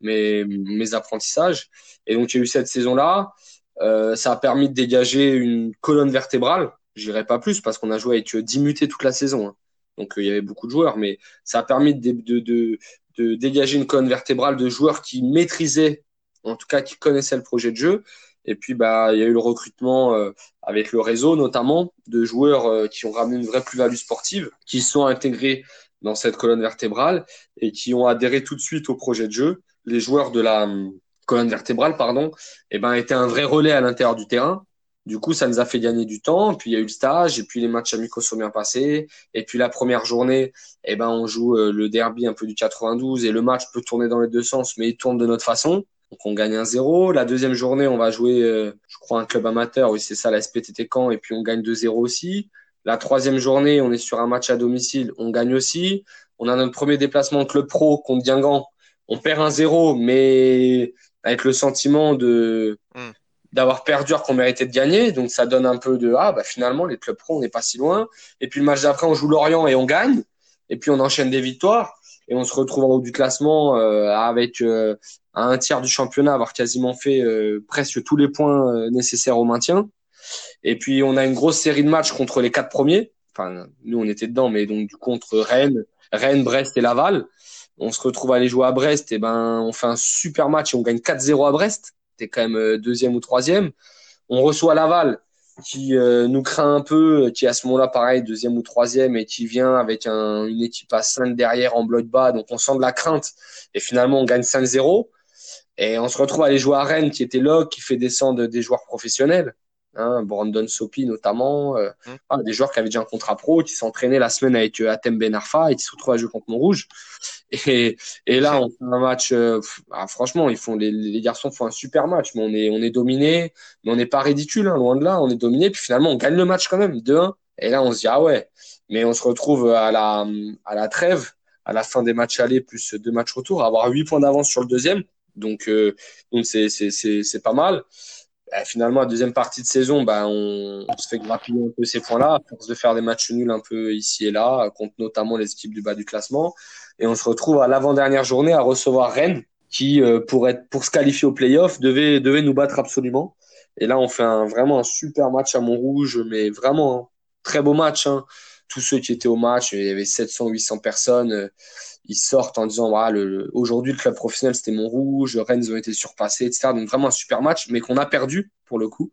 mes, mes apprentissages. Et donc, il y a eu cette saison-là. Euh, ça a permis de dégager une colonne vertébrale. J'irai pas plus parce qu'on a joué avec 10 mutés toute la saison. Hein. Donc, euh, il y avait beaucoup de joueurs, mais ça a permis de, de, de, de dégager une colonne vertébrale de joueurs qui maîtrisaient, en tout cas qui connaissaient le projet de jeu et puis, bah, il y a eu le recrutement euh, avec le réseau, notamment, de joueurs euh, qui ont ramené une vraie plus-value sportive, qui sont intégrés dans cette colonne vertébrale et qui ont adhéré tout de suite au projet de jeu. Les joueurs de la colonne vertébrale, pardon, et ben, était un vrai relais à l'intérieur du terrain. Du coup, ça nous a fait gagner du temps. Puis il y a eu le stage, et puis les matchs amicaux sont bien passés. Et puis la première journée, eh ben, on joue euh, le derby un peu du 92 et le match peut tourner dans les deux sens, mais il tourne de notre façon. Donc on gagne un 0. La deuxième journée, on va jouer, euh, je crois, un club amateur. Oui, c'est ça, la SPTT Caen. Et puis on gagne 2-0 aussi. La troisième journée, on est sur un match à domicile. On gagne aussi. On a notre premier déplacement club pro contre Guingamp. On perd un 0, mais avec le sentiment de, mm d'avoir perdu alors qu'on méritait de gagner. Donc ça donne un peu de ah bah finalement les clubs pro on n'est pas si loin. Et puis le match d'après on joue Lorient et on gagne. Et puis on enchaîne des victoires et on se retrouve en haut du classement euh, avec euh, un tiers du championnat avoir quasiment fait euh, presque tous les points euh, nécessaires au maintien. Et puis on a une grosse série de matchs contre les quatre premiers. Enfin nous on était dedans mais donc du contre Rennes, Rennes, Brest et Laval. On se retrouve à aller jouer à Brest et ben on fait un super match et on gagne 4-0 à Brest quand même euh, deuxième ou troisième. On reçoit Laval qui euh, nous craint un peu, qui à ce moment-là, pareil, deuxième ou troisième, et qui vient avec une équipe à 5 derrière en bloc bas, donc on sent de la crainte. Et finalement, on gagne 5-0. Et on se retrouve à aller jouer à Rennes, qui était là, qui fait descendre des joueurs professionnels. Hein, Brandon Sopi notamment, euh, mmh. ah, des joueurs qui avaient déjà un contrat pro, qui s'entraînaient la semaine avec euh, Atem Benarfa et qui se retrouvent à jouer contre Montrouge. Et, et là, on fait un match. Euh, ah, franchement, ils font les, les, garçons font un super match, mais on est on est dominé, mais on n'est pas ridicule, hein, loin de là. On est dominé, puis finalement, on gagne le match quand même 2-1. Et là, on se dit ah ouais. Mais on se retrouve à la à la trêve, à la fin des matchs aller plus deux matchs retour, à avoir huit points d'avance sur le deuxième. Donc donc c'est c'est c'est pas mal. Bah, finalement, la deuxième partie de saison, bah, on, se fait grappiller un peu ces points-là, à force de faire des matchs nuls un peu ici et là, contre notamment les équipes du bas du classement. Et on se retrouve à l'avant-dernière journée à recevoir Rennes, qui, euh, pour, être, pour se qualifier au playoff, devait, devait nous battre absolument. Et là, on fait un, vraiment un super match à Montrouge, mais vraiment un très beau match. Hein. Tous ceux qui étaient au match, il y avait 700, 800 personnes ils sortent en disant voilà, le, aujourd'hui le club professionnel c'était Montrouge, Rennes ont été surpassés, etc. Donc vraiment un super match, mais qu'on a perdu pour le coup,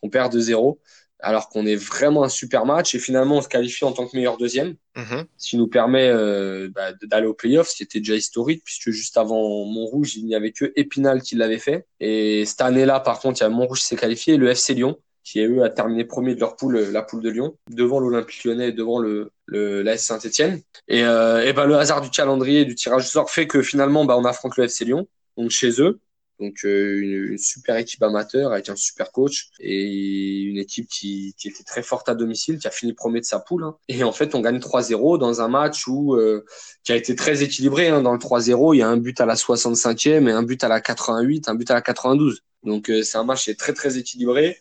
qu'on perd de 0 alors qu'on est vraiment un super match. Et finalement on se qualifie en tant que meilleur deuxième, mm-hmm. ce qui nous permet euh, bah, d'aller au playoff, ce qui était déjà historique puisque juste avant Montrouge il n'y avait que Épinal qui l'avait fait. Et cette année-là par contre il y a Montrouge qui s'est qualifié et le FC Lyon qui eux a terminé premier de leur poule, la poule de Lyon, devant l'Olympique Lyonnais et devant le, le l'AS Saint-Etienne. Et, euh, et ben le hasard du calendrier, du tirage au sort fait que finalement bah, on affronte le FC Lyon, donc chez eux. Donc euh, une, une, super équipe amateur avec un super coach et une équipe qui, qui était très forte à domicile, qui a fini premier de sa poule. Hein. Et en fait, on gagne 3-0 dans un match où euh, qui a été très équilibré. Hein. Dans le 3-0, il y a un but à la 65e et un but à la 88, un but à la 92. Donc euh, c'est un match qui est très très équilibré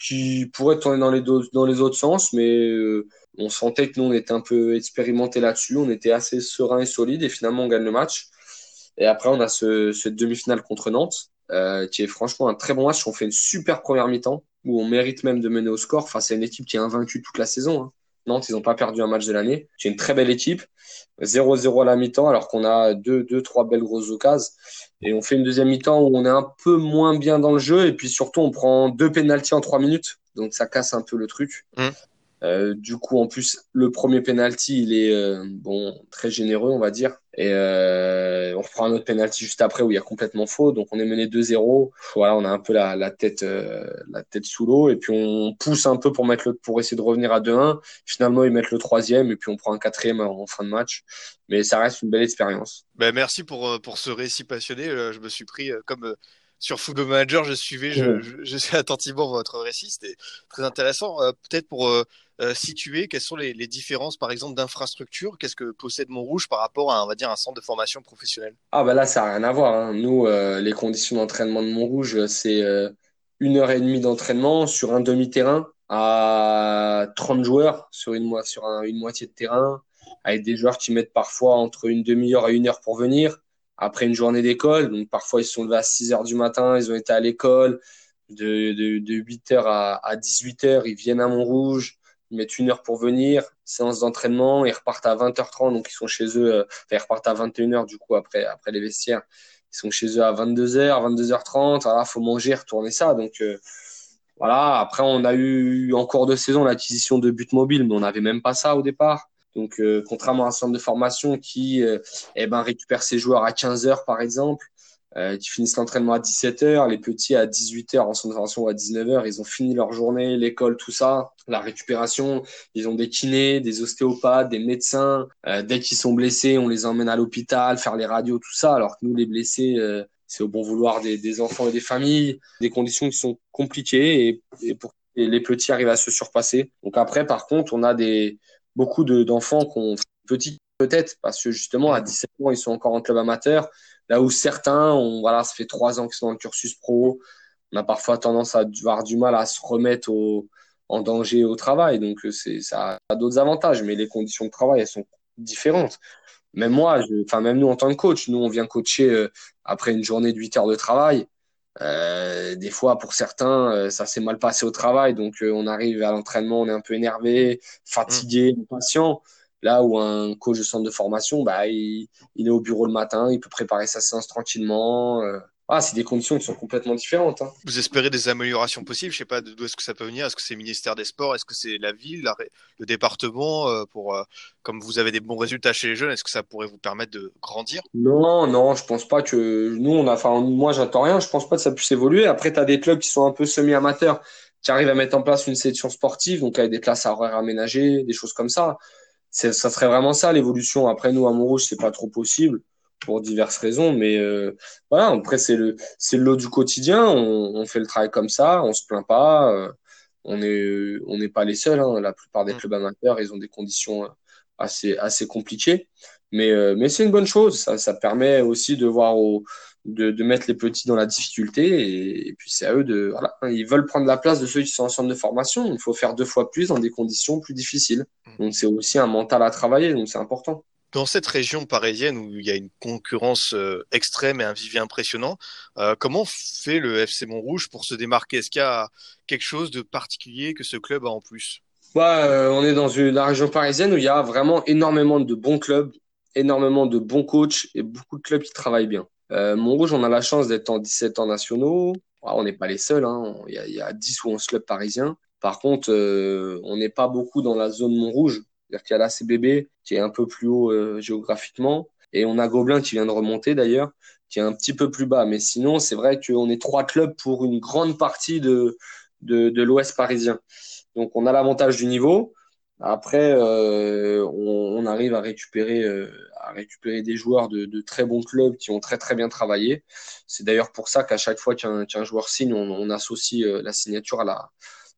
qui pourrait tourner dans les, dans les autres sens, mais euh, on sentait que nous, on était un peu expérimenté là-dessus, on était assez serein et solide, et finalement, on gagne le match. Et après, on a ce, cette demi-finale contre Nantes, euh, qui est franchement un très bon match. On fait une super première mi-temps, où on mérite même de mener au score face à une équipe qui est invaincue toute la saison. Hein. Nantes, ils n'ont pas perdu un match de l'année. C'est une très belle équipe. 0-0 à la mi-temps, alors qu'on a deux, deux, trois belles grosses occasions. Et on fait une deuxième mi-temps où on est un peu moins bien dans le jeu. Et puis surtout, on prend deux pénalties en trois minutes. Donc ça casse un peu le truc. Mmh. Euh, du coup, en plus, le premier penalty, il est euh, bon très généreux, on va dire. Et euh, on reprend un autre penalty juste après où il y a complètement faux. Donc on est mené 2-0. Voilà, on a un peu la, la tête euh, la tête sous l'eau et puis on pousse un peu pour mettre le, pour essayer de revenir à 2-1. Finalement, ils mettent le troisième et puis on prend un quatrième en fin de match. Mais ça reste une belle expérience. Ben merci pour pour ce récit passionné. Je me suis pris comme sur Football Manager, je suivais, je, je, attentivement votre récit, c'était très intéressant. Peut-être pour euh, situer Quelles sont les, différences, par exemple, d'infrastructure Qu'est-ce que possède Montrouge par rapport à, on va dire, un centre de formation professionnelle? Ah bah là, ça n'a rien à voir. Hein. Nous, euh, les conditions d'entraînement de Montrouge, c'est euh, une heure et demie d'entraînement sur un demi-terrain à 30 joueurs sur une, sur une moitié de terrain, avec des joueurs qui mettent parfois entre une demi-heure et une heure pour venir après une journée d'école. Donc parfois, ils sont levés à 6 heures du matin, ils ont été à l'école. De, de, de 8 heures à, à 18 heures, ils viennent à Montrouge ils mettent une heure pour venir, séance d'entraînement, ils repartent à 20h30, donc ils sont chez eux, euh, enfin, ils repartent à 21h du coup après, après les vestiaires. Ils sont chez eux à 22h, 22h30, voilà, faut manger, retourner ça. Donc euh, voilà, après on a eu en cours de saison l'acquisition de buts mobiles, mais on n'avait même pas ça au départ. Donc euh, contrairement à un centre de formation qui eh ben, récupère ses joueurs à 15h par exemple, euh, qui finissent l'entraînement à 17h, les petits à 18h en de ou à 19h, ils ont fini leur journée, l'école, tout ça, la récupération, ils ont des kinés, des ostéopathes, des médecins, euh, dès qu'ils sont blessés, on les emmène à l'hôpital, faire les radios, tout ça, alors que nous, les blessés, euh, c'est au bon vouloir des, des, enfants et des familles, des conditions qui sont compliquées et, et pour et les petits arrivent à se surpasser. Donc après, par contre, on a des beaucoup d'enfants qui ont petits peut-être parce que justement à 17 ans ils sont encore en club amateur là où certains ont voilà ça fait trois ans qu'ils sont dans le cursus pro on a parfois tendance à avoir du mal à se remettre au, en danger au travail. Donc c'est ça a d'autres avantages mais les conditions de travail elles sont différentes. Même moi enfin même nous en tant que coach nous on vient coacher euh, après une journée de 8 heures de travail. Euh, des fois, pour certains, euh, ça s'est mal passé au travail, donc euh, on arrive à l'entraînement, on est un peu énervé, fatigué, mmh. Là où un coach de centre de formation, bah, il, il, est au bureau le matin, il peut préparer sa séance tranquillement. Euh, ah, c'est des conditions qui sont complètement différentes. Hein. Vous espérez des améliorations possibles Je sais pas d'où est-ce que ça peut venir? Est-ce que c'est le ministère des Sports? Est-ce que c'est la ville, la, le département euh, pour, euh, Comme vous avez des bons résultats chez les jeunes, est-ce que ça pourrait vous permettre de grandir? Non, non, je pense pas que nous, on a. Enfin, moi, j'attends rien. Je pense pas que ça puisse évoluer. Après, tu as des clubs qui sont un peu semi-amateurs, qui arrivent à mettre en place une sélection sportive, donc avec des classes à horaires aménagées, des choses comme ça. Ça serait vraiment ça l'évolution. Après, nous, à Montrouge, c'est pas trop possible pour diverses raisons, mais euh, voilà. Après, c'est le c'est le lot du quotidien. On, on, fait le travail comme ça, on se plaint pas. Euh, on est on n'est pas les seuls. Hein. La plupart des mm. clubs amateurs, ils ont des conditions assez assez compliquées, mais euh, mais c'est une bonne chose. Ça ça permet aussi de voir au de, de mettre les petits dans la difficulté et, et puis c'est à eux de voilà. Ils veulent prendre la place de ceux qui sont en centre de formation. Il faut faire deux fois plus dans des conditions plus difficiles. Mm. donc c'est aussi un mental à travailler donc c'est important. Dans cette région parisienne où il y a une concurrence euh, extrême et un vivier impressionnant, euh, comment fait le FC Montrouge pour se démarquer? Est-ce qu'il y a quelque chose de particulier que ce club a en plus? Bah, euh, On est dans une, la région parisienne où il y a vraiment énormément de bons clubs, énormément de bons coachs et beaucoup de clubs qui travaillent bien. Euh, Montrouge, on a la chance d'être en 17 ans nationaux. Ah, on n'est pas les seuls, hein. il, y a, y a 10 ou 11 clubs parisiens. Par contre, euh, on n'est pas beaucoup dans la zone Montrouge. C'est-à-dire qu'il y a la CBB qui est un peu plus haut euh, géographiquement. Et on a Gobelin qui vient de remonter d'ailleurs, qui est un petit peu plus bas. Mais sinon, c'est vrai qu'on est trois clubs pour une grande partie de, de, de l'Ouest parisien. Donc on a l'avantage du niveau. Après, euh, on, on, arrive à récupérer, euh, à récupérer des joueurs de, très bons clubs qui ont très très bien travaillé. C'est d'ailleurs pour ça qu'à chaque fois qu'un qu joueur signe, on, on associe euh, la signature à la,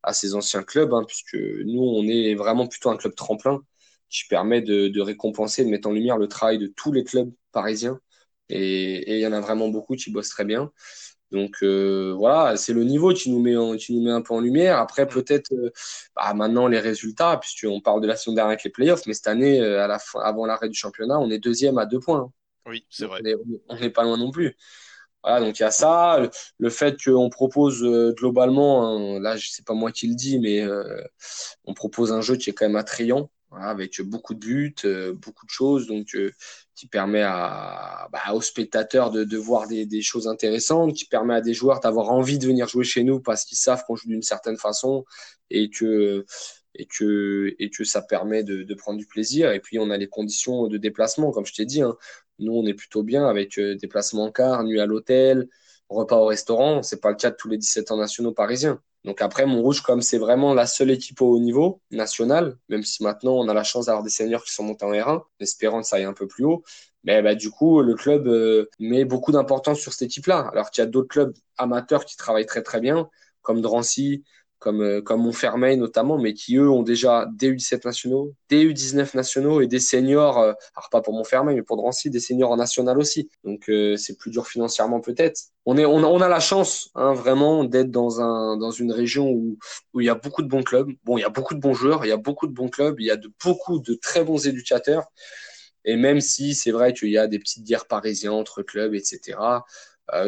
à ses anciens clubs, hein, puisque nous, on est vraiment plutôt un club tremplin qui permet de, de, récompenser, de mettre en lumière le travail de tous les clubs parisiens. Et il y en a vraiment beaucoup qui bossent très bien. Donc euh, voilà, c'est le niveau qui nous met en, qui nous met un peu en lumière. Après peut-être euh, bah, maintenant les résultats, puisqu'on parle de la saison dernière avec les playoffs, mais cette année, euh, à la fin, avant l'arrêt du championnat, on est deuxième à deux points. Oui, c'est vrai. On n'est pas loin non plus. Voilà, donc il y a ça, le, fait qu'on propose euh, globalement, hein, là c'est pas moi qui le dis, mais euh, on propose un jeu qui est quand même attrayant, voilà, avec beaucoup de buts, euh, beaucoup de choses, donc qui permet à, bah, aux spectateurs de, de voir des, choses intéressantes, qui permet à des joueurs d'avoir envie de venir jouer chez nous parce qu'ils savent qu'on joue d'une certaine façon et que et que et que ça permet de, de, prendre du plaisir. Et puis on a les conditions de déplacement, comme je t'ai dit. Hein. Nous, on est plutôt bien avec euh, déplacement en car, nuit à l'hôtel, repas au restaurant. C'est pas le cas de tous les 17 ans nationaux parisiens. Donc après, Montrouge, comme c'est vraiment la seule équipe au haut niveau national, même si maintenant on a la chance d'avoir des seniors qui sont montés en R1, espérant que ça aille un peu plus haut, mais bah, du coup, le club euh, met beaucoup d'importance sur cette équipe-là. Alors qu'il y a d'autres clubs amateurs qui travaillent très très bien, comme Drancy, comme, euh, comme Montfermeil notamment, mais qui eux ont déjà des U17 nationaux, des U19 nationaux et des seniors, euh, alors pas pour Montfermeil, mais pour Drancy, des seniors en national aussi. Donc euh, c'est plus dur financièrement peut-être. On, est, on, a, on a la chance hein, vraiment d'être dans, un, dans une région où, où il y a beaucoup de bons clubs. Bon, il y a beaucoup de bons joueurs, il y a beaucoup de bons clubs, il y a de, beaucoup de très bons éducateurs. Et même si c'est vrai qu'il y a des petites guerres parisiennes entre clubs, etc.,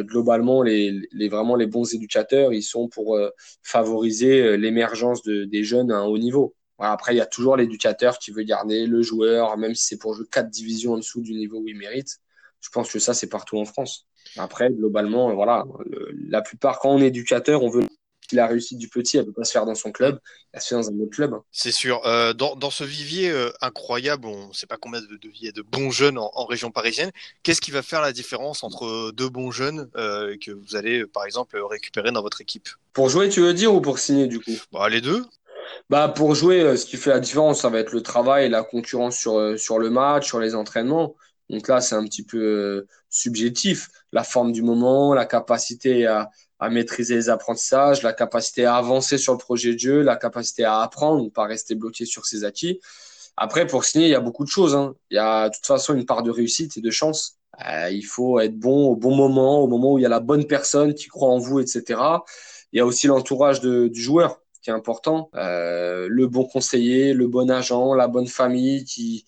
globalement, les, les, vraiment les bons éducateurs, ils sont pour euh, favoriser euh, l'émergence de, des jeunes à un haut niveau. après, il y a toujours l'éducateur qui veut garder le joueur, même si c'est pour jouer quatre divisions en dessous du niveau où il mérite. Je pense que ça, c'est partout en France. Après, globalement, voilà, la plupart, quand on est éducateur, on veut si la réussite du petit, elle peut pas se faire dans son club, elle se fait dans un autre club. C'est sûr. Euh, dans, dans, ce vivier euh, incroyable, on ne sait pas combien de, de, de bons jeunes en, en région parisienne. Qu'est-ce qui va faire la différence entre deux bons jeunes euh, que vous allez, par exemple, récupérer dans votre équipe? Pour jouer, tu veux dire, ou pour signer du coup? Bah, Les deux. Bah, pour jouer, ce qui fait la différence, ça va être le travail la concurrence sur, sur le match, sur les entraînements. Donc là, c'est un petit peu subjectif. La forme du moment, la capacité à, à maîtriser les apprentissages, la capacité à avancer sur le projet de jeu, la capacité à apprendre, pas rester bloqué sur ses acquis. Après, pour signer, il y a beaucoup de choses. Hein. Il y a de toute façon une part de réussite et de chance. Euh, il faut être bon au bon moment, au moment où il y a la bonne personne qui croit en vous, etc. Il y a aussi l'entourage du joueur qui est important, euh, le bon conseiller, le bon agent, la bonne famille qui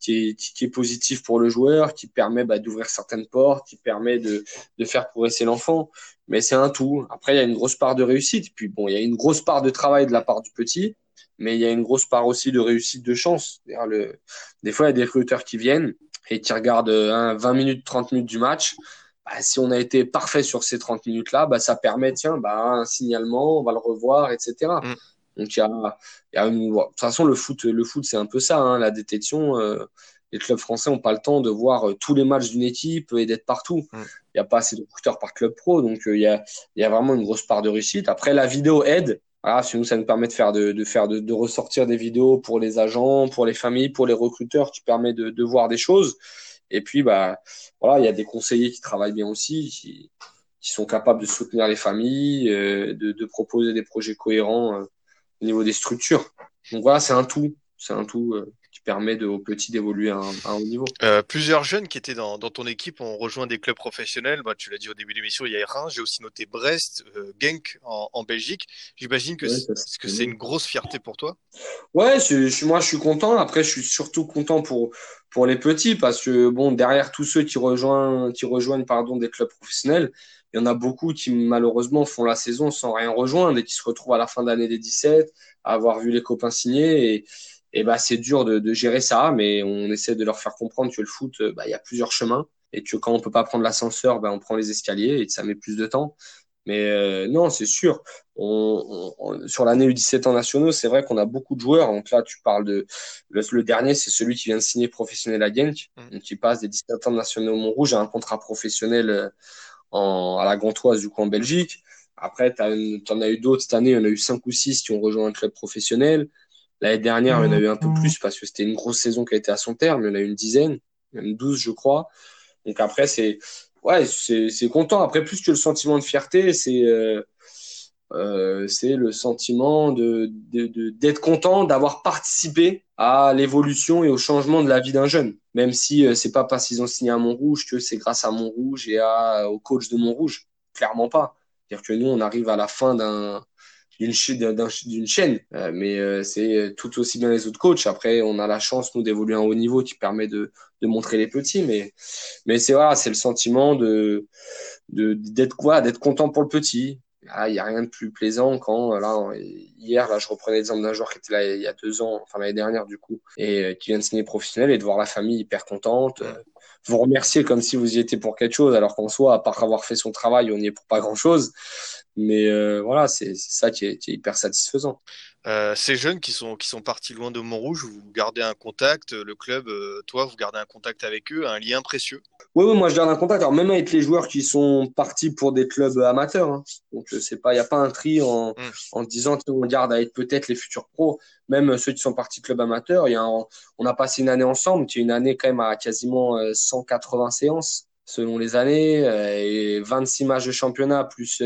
qui est, qui est positif pour le joueur, qui permet bah, d'ouvrir certaines portes, qui permet de, de faire progresser l'enfant. Mais c'est un tout. Après, il y a une grosse part de réussite. Puis bon, il y a une grosse part de travail de la part du petit, mais il y a une grosse part aussi de réussite de chance. Le... Des fois, il y a des recruteurs qui viennent et qui regardent hein, 20 minutes, 30 minutes du match. Bah, si on a été parfait sur ces 30 minutes-là, bah, ça permet, tiens, bah, un signalement, on va le revoir, etc. Donc il y a, il y a une... de toute façon le foot, le foot c'est un peu ça, hein, la détection. Euh, les clubs français n'ont pas le temps de voir euh, tous les matchs d'une équipe et d'être partout. Mm. Il n'y a pas assez de recruteurs par club pro, donc euh, il y, a, y a vraiment une grosse part de réussite. Après la vidéo aide. Voilà, nous, ça nous permet de faire de, de faire de, de, ressortir des vidéos pour les agents, pour les familles, pour les recruteurs, qui permet de, de voir des choses. Et puis bah voilà, il y a des conseillers qui travaillent bien aussi, qui, qui sont capables de soutenir les familles, euh, de, de proposer des projets cohérents au niveau des structures. Donc voilà, c'est un tout. C'est un tout euh, permet de, aux petits d'évoluer à, un haut niveau. Euh, plusieurs jeunes qui étaient dans, dans, ton équipe ont rejoint des clubs professionnels. Bah, tu l'as dit au début de l'émission, il y a Reims, j'ai aussi noté Brest, euh, Genk en, en Belgique. J'imagine que ouais, c'est -ce c'est une grosse fierté pour toi? Ouais, je, moi je suis content. Après, je suis surtout content pour pour les petits parce que bon, derrière tous ceux qui rejoignent qui rejoignent pardon des clubs professionnels, il y en a beaucoup qui malheureusement font la saison sans rien rejoindre et qui se retrouvent à la fin d'année des 17 à avoir vu les copains signer et, et bah c'est dur de, de, gérer ça mais on essaie de leur faire comprendre que le foot bah il y a plusieurs chemins et que quand on peut pas prendre l'ascenseur bah on prend les escaliers et ça met plus de temps mais euh, non c'est sûr on, on, sur l'année U17 en nationaux c'est vrai qu'on a beaucoup de joueurs donc là tu parles de le, le dernier c'est celui qui vient de signer professionnel à Genk mmh. qui passe des 17 ans nationaux au Montrouge à un contrat professionnel euh, en, à la Gantoise, du coup, en Belgique. Après, tu en as eu d'autres cette année. Il y en a eu cinq ou six qui ont rejoint un club professionnel. L'année dernière, il y en a eu un peu plus parce que c'était une grosse saison qui a été à son terme. Il y en a eu une dizaine, même douze, je crois. Donc après, c'est ouais, c'est content. Après, plus que le sentiment de fierté, c'est euh, euh, c'est le sentiment de d'être content d'avoir participé à l'évolution et au changement de la vie d'un jeune. Même si euh, c'est pas parce qu'ils ont signé à Montrouge que c'est grâce à Montrouge et à, au coach de Montrouge. Clairement pas. C'est-à-dire que nous, on arrive à la fin d'un d'une chaîne, euh, mais euh, c'est tout aussi bien les autres coachs. Après, on a la chance nous d'évoluer à un haut niveau qui permet de, de montrer les petits, mais mais c'est voilà, c'est le sentiment de d'être quoi, d'être content pour le petit, ah, il n'y a rien de plus plaisant quand là hier là je reprenais l'exemple d'un joueur qui était là il y a deux ans enfin l'année dernière du coup et euh, qui vient de signer professionnel et de voir la famille hyper contente. Euh, vous remercier comme si vous y étiez pour quelque chose alors qu'en soi à part avoir fait son travail on n'y est pour pas grand chose mais euh, voilà c'est ça qui est, qui est hyper satisfaisant euh, ces jeunes qui sont, qui sont partis loin de Montrouge, vous gardez un contact, le club, euh, toi, vous gardez un contact avec eux, un lien précieux? Oui, oui moi je garde un contact, alors même avec les joueurs qui sont partis pour des clubs amateurs. Hein. Donc il n'y a pas un tri en, mm. en disant on garde à être peut-être les futurs pros. Même ceux qui sont partis club amateur, y a on a passé une année ensemble, qui est une année quand même à quasiment 180 euh, séances selon les années, et 26 matchs de championnat, plus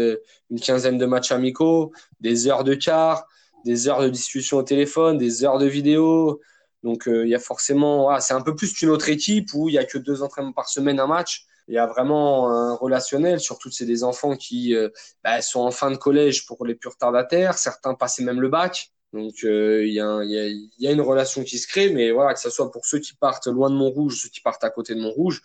une quinzaine de matchs amicaux, des heures de quart des heures de discussion au téléphone, des heures de vidéo. Donc euh, il y a forcément, ah, c'est un peu plus qu'une autre équipe où il y a que deux entraînements par semaine, un match. Il y a vraiment un relationnel, surtout c'est des enfants qui euh, bah, sont en fin de collège pour les plus retardataires, certains passaient même le bac. Donc euh, il, y y, a, une relation qui se crée, mais voilà, que ce soit pour ceux qui partent loin de Montrouge, ceux qui partent à côté de Montrouge,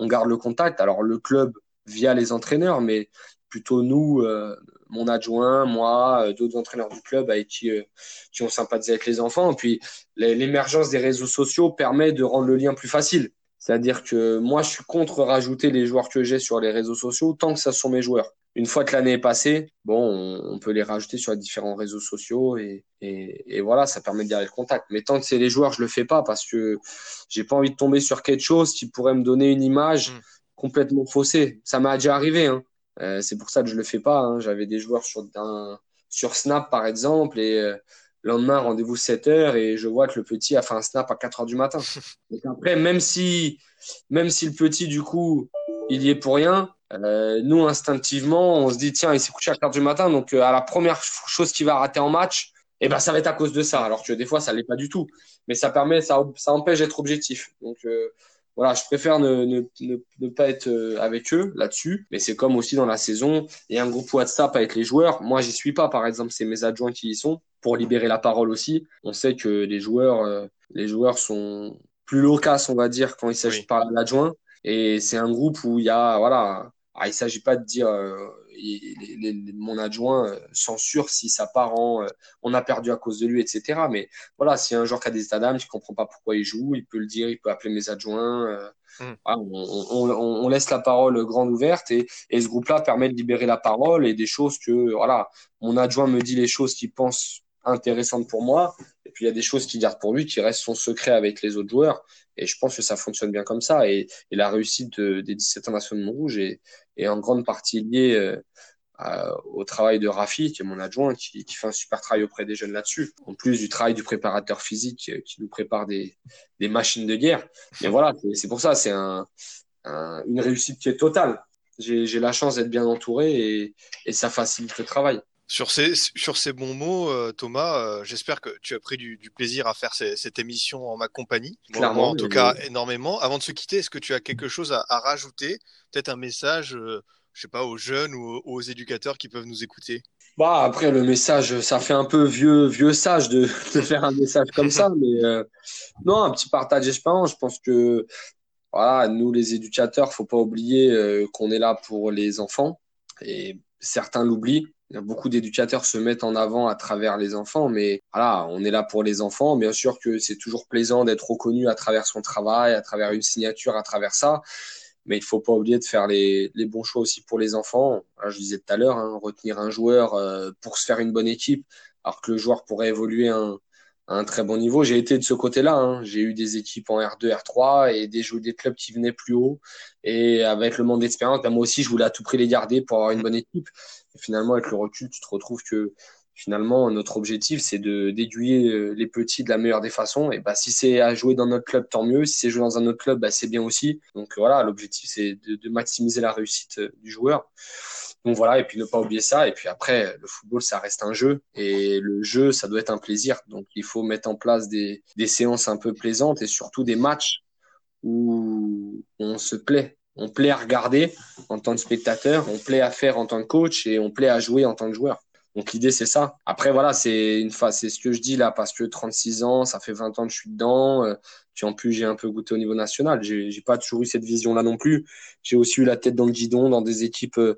on garde le contact. Alors le club via les entraîneurs, mais plutôt nous, euh, mon adjoint, moi, euh, d'autres entraîneurs du club avec qui, euh, qui ont sympathisé avec les enfants. Et puis l'émergence des réseaux sociaux permet de rendre le lien plus facile. C'est-à-dire que moi, je suis contre rajouter les joueurs que j'ai sur les réseaux sociaux tant que ça sont mes joueurs. une fois que l'année est passée, bon, on, peut les rajouter sur les différents réseaux sociaux et, et, voilà, ça permet de garder le contact. Mais tant que c'est les joueurs, je le fais pas parce que j'ai pas envie de tomber sur quelque chose qui pourrait me donner une image mm. complètement faussée. Ça m'a déjà arrivé. Hein. Euh, c'est pour ça que je le fais pas. Hein. J'avais des joueurs sur, sur Snap, par exemple, et euh, lendemain, rendez-vous 7 heures, et je vois que le petit a fait un Snap à 4 heures du matin. Donc après, même si, même si le petit, du coup, il y est pour rien, euh, nous, instinctivement, on se dit, tiens, il s'est couché à 4 heures du matin, donc à la première chose qu'il va rater en match, eh ben, ça va être à cause de ça. Alors que des fois, ça l'est pas du tout. Mais ça permet, ça, ça empêche d'être objectif. Donc, voilà, je préfère ne, ne, ne, pas être euh, avec eux là-dessus. Mais c'est comme aussi dans la saison, il y a un groupe WhatsApp avec les joueurs. Moi, j'y suis pas, par exemple, c'est mes adjoints qui y sont pour libérer la parole aussi. On sait que les joueurs, euh, les joueurs sont plus loquaces, on va dire, quand il s'agit de parler à l'adjoint. Et c'est un groupe où il y a, voilà, ah, il s'agit pas de dire euh, mon adjoint euh, censure si sa parent, euh, on a perdu à cause de lui, etc. Mais voilà, si un joueur qui a des états d'âme, qui comprend pas pourquoi il joue, il peut le dire, il peut appeler mes adjoints. Euh, mm. on, laisse la parole grande ouverte et, ce groupe-là permet de libérer la parole et des choses que, voilà, mon adjoint me dit les choses qu'il pense intéressantes pour moi. Et puis il y a des choses qu'il garde pour lui qui restent son secret avec les autres joueurs. Et je pense que ça fonctionne bien comme ça. Et, la réussite des 17 nations de Montrouge est, est en grande partie liée au travail de Rafi, qui est mon adjoint, qui, fait un super travail auprès des jeunes là-dessus. En plus du travail du préparateur physique euh, qui nous prépare des, machines de guerre. Mais voilà, c'est pour ça, c'est un, une réussite qui est totale. J'ai la chance d'être bien entouré et, ça facilite le travail. Sur ces, sur ces bons mots, euh, Thomas, euh, j'espère que tu as pris du, du plaisir à faire cette émission en ma compagnie. Clairement, en tout cas, énormément. Avant de se quitter, est-ce que tu as quelque chose à, à rajouter? Peut-être un message je sais pas, aux jeunes ou aux éducateurs qui peuvent nous écouter? Bah après le message, ça fait un peu vieux vieux sage de, de faire un message comme ça, mais euh, non un petit partage d'expérience. Je pense que voilà nous les éducateurs, faut pas oublier euh, qu'on est là pour les enfants et certains l'oublient. Beaucoup d'éducateurs se mettent en avant à travers les enfants, mais voilà, on est là pour les enfants. Bien sûr que c'est toujours plaisant d'être reconnu à travers son travail, à travers une signature, à travers ça mais il faut pas oublier de faire les, bons choix aussi pour les enfants. je disais tout à l'heure, hein, retenir un joueur euh, pour se faire une bonne équipe, alors que le joueur pourrait évoluer à un très bon niveau. J'ai été de ce côté-là. Hein. J'ai eu des équipes en R2, R3 et des, des clubs qui venaient plus haut. Et avec le manque d'expérience, ben moi aussi, je voulais à tout prix les garder pour avoir une bonne équipe. Finalement, avec le recul, tu te retrouves que finalement, notre objectif, c'est de d'aiguiller euh, les petits de la meilleure des façons. Et bah, si c'est à jouer dans notre club, tant mieux. Si c'est jouer dans un autre club, bah, c'est bien aussi. Donc voilà, l'objectif, c'est de, de, maximiser la réussite euh, du joueur. Donc voilà, et puis ne pas oublier ça. Et puis après, le football, ça reste un jeu. Et le jeu, ça doit être un plaisir. Donc il faut mettre en place des, des séances un peu plaisantes et surtout des matchs où on se plaît. On plaît à regarder en tant que spectateur, on plaît à faire en tant que coach et on plaît à jouer en tant que joueur. Donc l'idée c'est ça. Après voilà, c'est une c'est ce que je dis là parce que 36 ans, ça fait 20 ans que je suis dedans. Euh, puis en plus j'ai un peu goûté au niveau national. J'ai j'ai pas toujours eu cette vision là non plus. J'ai aussi eu la tête dans le guidon dans des équipes euh,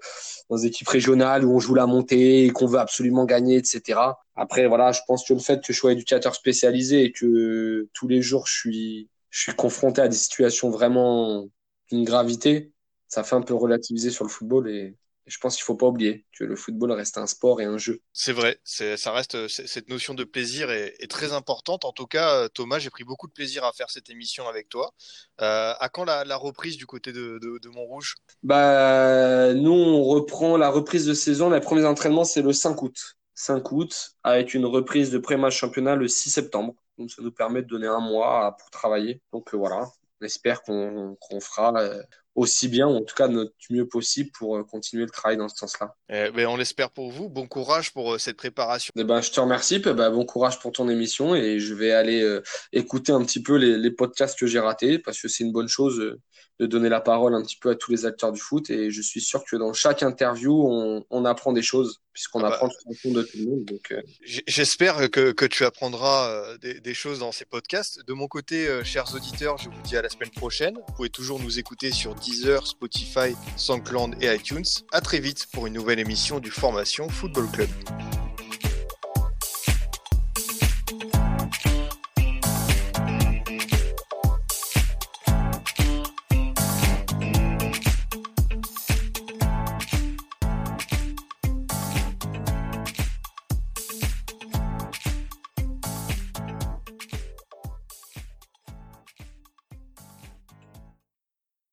dans des équipes régionales où on joue la montée et qu'on veut absolument gagner, etc. Après voilà, je pense que le fait que je sois éducateur spécialisé et que tous les jours je suis je suis confronté à des situations vraiment d'une gravité, ça fait un peu relativiser sur le football et je pense qu'il faut pas oublier que le football reste un sport et un jeu. C'est vrai, ça reste cette notion de plaisir est, très importante. En tout cas, Thomas, j'ai pris beaucoup de plaisir à faire cette émission avec toi. Euh, à quand la, reprise du côté de, Montrouge? Bah, nous, on reprend la reprise de saison. Les premiers entraînements, c'est le 5 août. 5 août, avec une reprise de pré-match championnat le 6 septembre. Donc, ça nous permet de donner un mois pour travailler. Donc, euh, voilà, on espère qu'on fera euh, aussi bien, ou en tout cas notre mieux possible pour euh, continuer le travail dans ce sens-là. Eh ben, on l'espère pour vous. Bon courage pour euh, cette préparation. Eh ben, je te remercie. Ben, bon courage pour ton émission et je vais aller euh, écouter un petit peu les, les podcasts que j'ai ratés parce que c'est une bonne chose de donner la parole un petit peu à tous les acteurs du foot. Et je suis sûr que dans chaque interview, on, on apprend des choses, puisqu'on ah bah, apprend de tout le monde. Donc, euh. J'espère que, que, tu apprendras euh, des, des, choses dans ces podcasts. De mon côté, euh, chers auditeurs, je vous dis à la semaine prochaine. Vous pouvez toujours nous écouter sur Deezer, Spotify, SoundCloud et iTunes. À très vite pour une nouvelle émission du Formation Football Club.